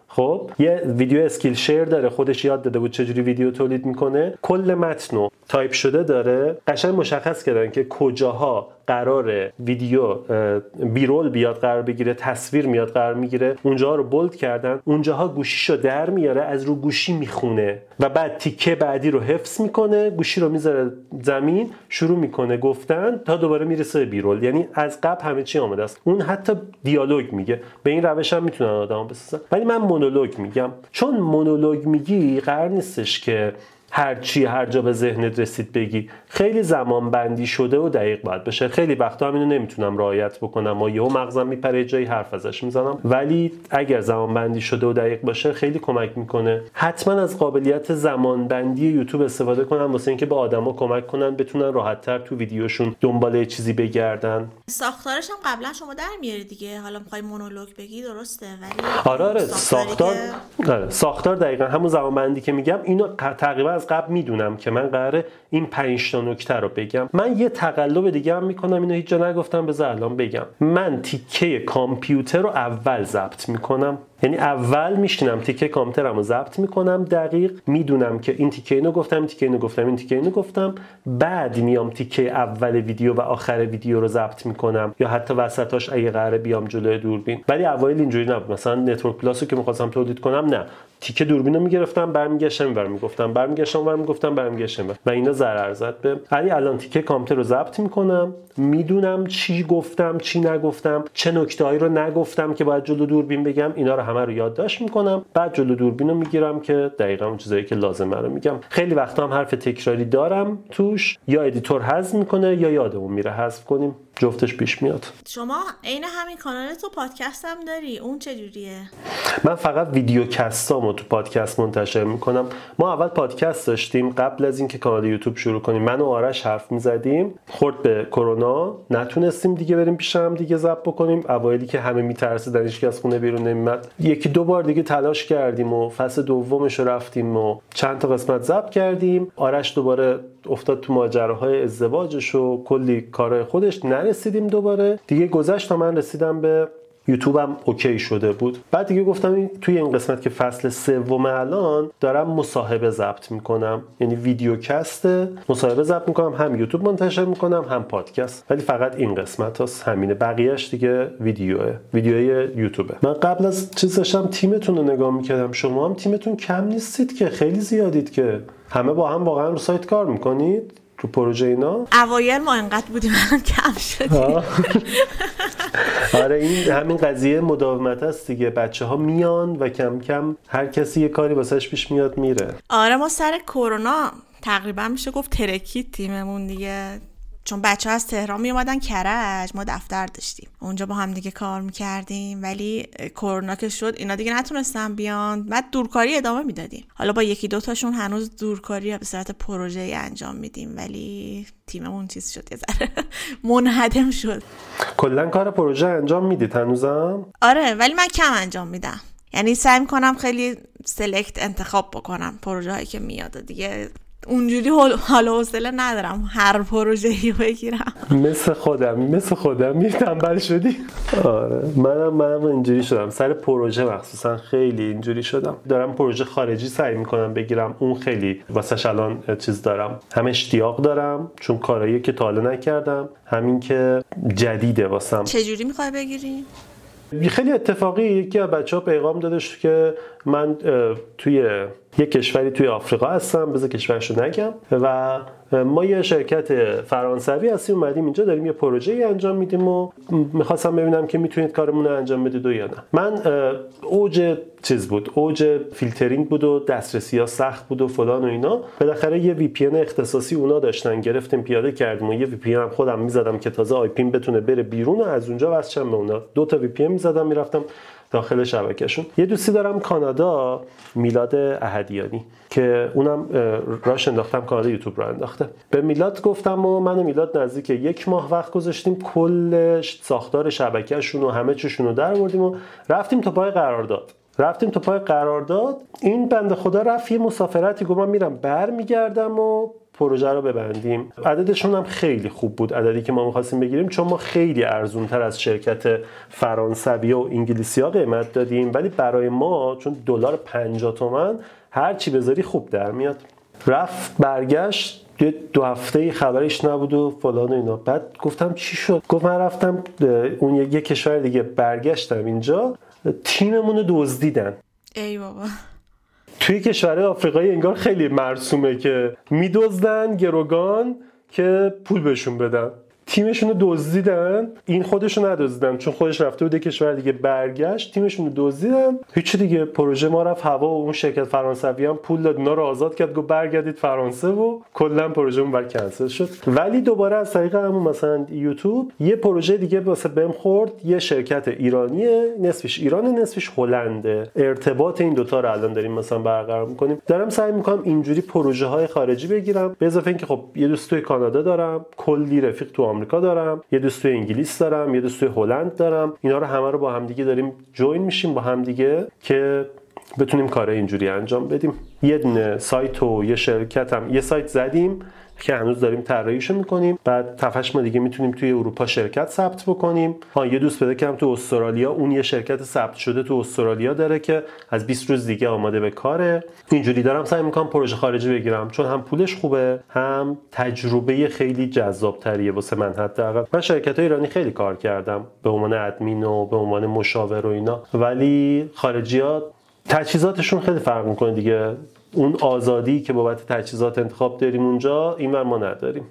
خب یه ویدیو Skillshare داره. خودش یاد داده بود چجوری ویدیو تولید می‌کنه. کل متن رو تایپ شده داره. قشنگ مشخص کردن که کجاها قرار ویدیو B-roll بیاد قرار بگیره تصویر میاد قرار می‌گیره. اونجاها رو bold کردن. اونجاها گوشیشو در میاره از رو گوشی می‌خونه و بعد تیکه بعدی رو حفظ می‌کنه. گوشی رو می‌ذاره زمین شروع می‌کنه گفتن تا دوباره می‌رسه بیرول. یعنی از قبل همه چی آمده است. اون حتی دیالوگ میگه. به این روش هم می‌تونن آدم بسازن. ولی من مونولوگ میگم. چون مونولوگ میگی قرار نیستش که هر چی هر جا به ذهنت رسید بگی. خیلی زمان بندی شده و دقیق باید بشه. خیلی وقتا هم اینو نمی‌تونم رعایت بکنم. و یهو مغزم میپره جایی حرف ازش می‌زنم. ولی اگر زمان بندی شده و دقیق باشه خیلی کمک می‌کنه. حتما از قابلیت زمان بندی یوتیوب استفاده کنم واسه اینکه به آدما کمک کنن بتونن راحتتر تو ویدیوشون دنبال چیزی بگردن. ساختارش هم قبلا شما در میاری دیگه. حالا می‌خوای مونولوگ بگی درسته. ولی آره آره. ساختار که... آره. ساختار دقیقا همون زمان بندی که میگم اینو تقریبا از قبل می‌دونم که من قراره این پنج تا نکته رو بگم. من یه تقلب دیگه هم می‌کنم اینو هیچ جا نگفتم بذار الان بگم. من تیکه کامپیوتر رو اول ضبط می‌کنم. یعنی اول میشینم تیکه کامپیوترم رو ضبط می‌کنم دقیق می‌دونم که این تیکه اینو گفتم این تیکه اینو گفتم این تیکه اینو گفتم. بعد میام تیکه اول ویدیو و آخر ویدیو رو ضبط می‌کنم یا حتی وسطاش اگه قراره بیام جلوی دوربین. ولی اوایل اینجوری نبود. مثلا Network Plus رو که می‌خواستم تولید کنم نه. تیکه دوربین رو می‌گرفتم برمیگشتم برمی می‌گفتم برمیگشتم برمی گفتم برمیگشتم و اینا ضرر زد به. ولی الان تیکه کامپیوتر رو ضبط می‌کنم. می‌دونم چی گفتم چی نگفتم چه نکتهایی رو نگفتم که باید جلو دوربین بگم اینا رو همه رو یادداشت می‌کنم. بعد جلو دوربین رو می‌گیرم که دقیقا اون چیزایی که لازمه رو میگم. خیلی وقتا هم حرف تکراری دارم توش. یا editor حذف می‌کنه یا یادمون میره. حذف کنیم. جفتش پیش میاد. شما عین همین کانال تو پادکست هم داری؟ اون چجوریه من فقط ویدیو کستامو تو پادکست منتشر می‌کنم. ما اول پادکست داشتیم قبل از اینکه کانال یوتیوب شروع کنیم. من و آرش حرف می‌زدیم. خورد به کرونا. نتونستیم دیگه بریم پیش هم دیگه ضبط بکنیم. اوایلی که همه میترسیدن هیچ از خونه بیرون نمیاد یکی دو بار دیگه تلاش کردیم و فصل دومش رفتیم و چند تا قسمت ضبط کردیم. آرش دوباره افتاد تو ماجراهای ازدواجش و کلی کارهای خودش. نرسیدیم دوباره. دیگه گذشت تا من رسیدم به یوتیوبم اوکی شده بود. بعد دیگه گفتم توی این قسمت که فصل سوم الان دارم مصاحبه ضبط می‌کنم. یعنی ویدیو کسته مصاحبه ضبط می‌کنم هم یوتیوب منتشر می‌کنم هم پادکست. ولی فقط این قسمت هست همینه. بقیهش دیگه ویدیوه. ویدیوی یوتیوبه. من قبل از چیز داشتم تیمتون رو نگاه می‌کردم. شما هم تیمتون کم نیستید که. خیلی زیادید که. همه با هم واقعا رو سایت کار می‌کنید. رو پروژه اینا؟ اوایل ما انقدر بودیم الان کم شدیم. آره این همین قضیه مداومت است دیگه. بچه ها میان و کم کم هر کسی یه کاری واسش پیش میاد میره. آره ما سر کرونا تقریبا میشه گفت ترکید تیممون دیگه. چون بچه ها از تهران می اومدن کرج ما دفتر داشتیم. اونجا با هم دیگه کار می‌کردیم ولی کرونا که شد اینا دیگه نتونستن بیان. بعد دورکاری ادامه می‌دادیم. حالا با یکی دوتاشون هنوز دورکاری به صورت پروژه انجام میدیم ولی تیممون چیز شد یه ذره [laughs] منهدم شد. کلا کار پروژه انجام می‌دید هنوزم؟ آره ولی من کم انجام میدم. یعنی سعی می‌کنم خیلی سلکت انتخاب بکنم پروژه هایی که میاد. دیگه اونجوری حال حوصله ندارم. هر پروژه‌ای بگیرم. مثل خودم مثل خودم می تنبل شدی. آره. منم منم اینجوری شدم. سر پروژه مخصوصا خیلی اینجوری شدم. دارم پروژه خارجی سعی می‌کنم بگیرم. اون خیلی واسه الان چیز دارم. هم اشتیاق دارم چون کارایی که تا نکردم همین که جدیده واسم. چجوری می‌خوای بگیری؟ خیلی اتفاقی یکی از بچه ها پیغام دادش که من توی یه کشوری توی آفریقا هستم بذار کشورشو نگم. و ما یه شرکت فرانسوی هستیم اومدیم اینجا داریم یه پروژه ای انجام میدیم و می‌خواستم ببینم که می‌تونید کارمون رو انجام بدید و یا نه. من اوج چیز بود اوج فیلترینگ بود و دسترسی ها سخت بود و فلان و اینا. بالاخره یه وی اختصاصی اونا داشتن گرفتیم پیاده کردیم و یه وی هم خودم می‌زدم که تازه آی پین بتونه بره بیرون و از اونجا وصل به اونا. دو تا VP می‌زدم می‌رفتم داخل شبکهشون. یه دوستی دارم کانادا میلاد اهدیانی که اونم راش انداختم کانادا یوتیوب رو انداخته. به میلاد گفتم و من و میلاد نزدیک یک ماه وقت گذاشتیم کل ساختار شبکهشون و همه چیشون رو در بردیم و رفتیم تا پای قرارداد. رفتیم تا پای قرارداد. این بنده خدا رفت یه مسافرتی گفت من میرم برمیگردم و پروژه رو ببندیم. عددشون هم خیلی خوب بود عددی که ما می‌خواستیم بگیریم چون ما خیلی ارزون تر از شرکت فرانسوی و انگلیسی ها قیمت دادیم. ولی برای ما چون دلار 50 تومن هر چی بذاری خوب در میاد. رفت برگشت دو, دو هفته خبرش نبود و فلان و اینا. بعد گفتم چی شد؟ گفت من رفتم اون یه کشور دیگه برگشتم اینجا. تیممون رو دزدیدن. ای بابا. توی کشور آفریقایی انگار خیلی مرسومه که میدزدن گروگان که پول بهشون بدن. تیمشون رو دزدیدن. این خودشون ندزدیدن چون خودش رفته بوده کشور دیگه برگشت. تیمشون رو دزدیدن. هیچ دیگه. پروژه ما رفت هوا و اون شرکت فرانسوی هم پول داد. اینا رو آزاد کرد گفت برگردید فرانسه و کلا پروژه اون کنسل شد. ولی دوباره از طریق همون مثلا یوتیوب یه پروژه دیگه واسه بهم خورد. یه شرکت ایرانیه نصفش ایران نصفش هلنده. ارتباط این دوتا رو الان داریم مثلا برقرار می‌کنیم. دارم سعی می‌کنم اینجوری پروژه های خارجی بگیرم. به اضافه اینکه خب یه دوست توی کانادا دارم. کلی رفیق تو آمریکا دارم یه دوست توی انگلیس دارم یه دوست توی هلند دارم. اینا رو همه رو با همدیگه داریم جوین میشیم با همدیگه که بتونیم کار اینجوری انجام بدیم. یه دونه سایت و یه شرکت هم یه سایت زدیم که هنوز داریم طراحیشو می‌کنیم. بعد تفش ما دیگه می‌تونیم توی اروپا شرکت ثبت بکنیم. ها یه دوست بده کردم تو استرالیا اون یه شرکت ثبت شده تو استرالیا داره که از 20 روز دیگه آماده به کاره. اینجوری دارم سعی می‌کنم پروژه خارجی بگیرم. چون هم پولش خوبه هم تجربه خیلی جذاب تریه واسه من حداقل. من شرکت ایرانی خیلی کار کردم. به عنوان ادمین و به عنوان مشاور و اینا. ولی خارجیات تجهیزاتشون خیلی فرق می‌کنه دیگه. اون آزادی که بابت تجهیزات انتخاب داریم اونجا این ما نداریم.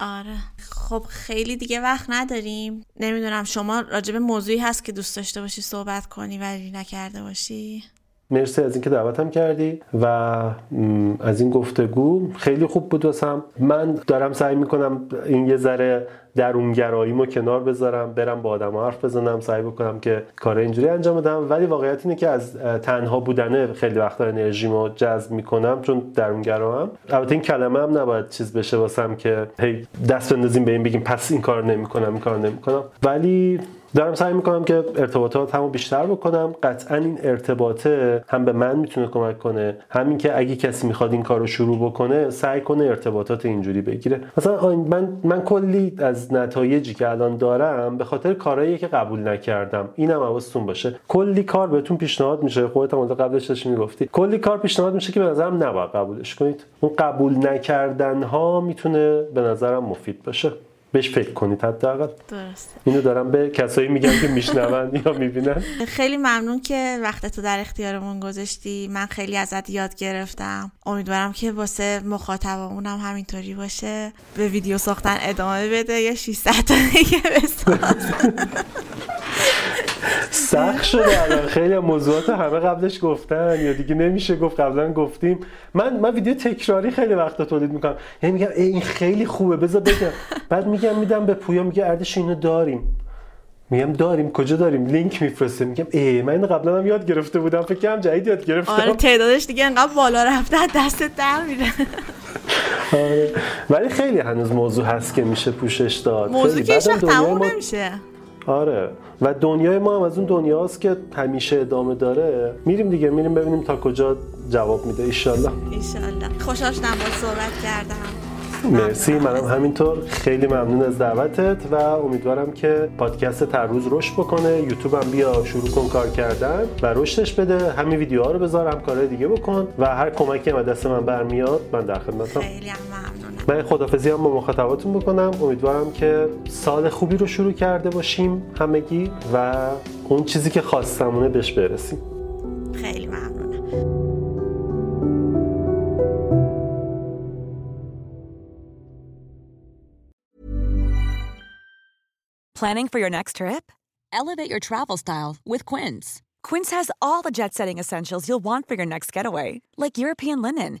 آره. خب خیلی دیگه وقت نداریم. نمی‌دونم شما راجب موضوعی هست که دوست داشته باشی صحبت کنی ولی نکرده باشی؟ مرسی از اینکه دعوتم کردی و از این گفتگو خیلی خوب بود واسم. من دارم سعی می‌کنم این یه ذره درونگراییمو کنار بذارم برم با آدم حرف بزنم سعی بکنم که کار اینجوری انجام بدم. ولی واقعیت اینه که از تنها بودنه خیلی وقتا انرژیمو جذب می‌کنم چون درونگرایم البته این کلمه هم نباید چیز بشه واسم که هی دست بندازیم به این بگیم پس این کار نمی‌کنم این کار نمی‌کنم. ولی دارم سعی می‌کنم که ارتباطات همو بیشتر بکنم. قطعا این ارتباطه هم به من می‌تونه کمک کنه همین که اگه کسی می‌خواد این کار رو شروع بکنه سعی کنه ارتباطات اینجوری بگیره. مثلا من من کلی از نتایجی که الان دارم به خاطر کارهایی که قبول نکردم. اینم حواستون باشه. کلی کار بهتون پیشنهاد میشه. خودت هم قبلش داشتی می‌گفتی. کلی کار پیشنهاد میشه که به نظرم نباید قبولش کنید. اون قبول نکردن ها می‌تونه به نظرم مفید باشه. بهش فکر کنید حداقل. درسته. اینو دارم به کسایی میگم که میشنون یا می‌بینن. خیلی ممنون که وقت تو در اختیارمون گذاشتی. من خیلی ازت یاد گرفتم. امیدوارم که واسه مخاطبمون هم همینطوری باشه. به ویدیو ساختن ادامه بده. یا 600 تا دیگه [laughs] سخت شده الان. خیلی موضوعات همه قبلش گفتن یا دیگه نمیشه گفت قبلا گفتیم. من من ویدیو تکراری خیلی وقت تولید می‌کنم. یعنی میگم این خیلی خوبه بذار بگم. بعد میگم میدم به پویا میگه اردش اینو داریم. میگم داریم کجا داریم؟ لینک میفرسته میگم ای من اینو قبلا هم یاد گرفته بودم. فکر کنم جدید یاد گرفتم. آره تعدادش دیگه انقدر بالا رفته دست در میره. آره. ولی خیلی هنوز موضوع هست که میشه پوشش داد. موضوع که تموم نمیشه. آره. و دنیای ما هم از اون دنیاست که همیشه ادامه داره. میریم دیگه میریم ببینیم تا کجا جواب میده. ایشالله. ایشالله. خوشحال شدم با صحبت کردم. مرسی. منم همینطور. خیلی ممنون از دعوتت و امیدوارم که پادکست تر روز رشد بکنه. یوتیوب هم بیا شروع کن کار کردن و رشدش بده. همین ویدیوها رو بذار هم کارهای دیگه بکن و هر کمکی هم دست من برمیاد من در خدمتم. خیلی ممنونم من خدافزی هم با مخاطباتون بکنم امیدوارم که سال خوبی رو شروع کرده باشیم همگی و اون چیزی که خواستمونه بهش برسیم خیلی ممنون Planning for your next trip? Elevate your travel style with Quince. Quince has all the jet setting essentials you'll want for your next getaway, like European linen,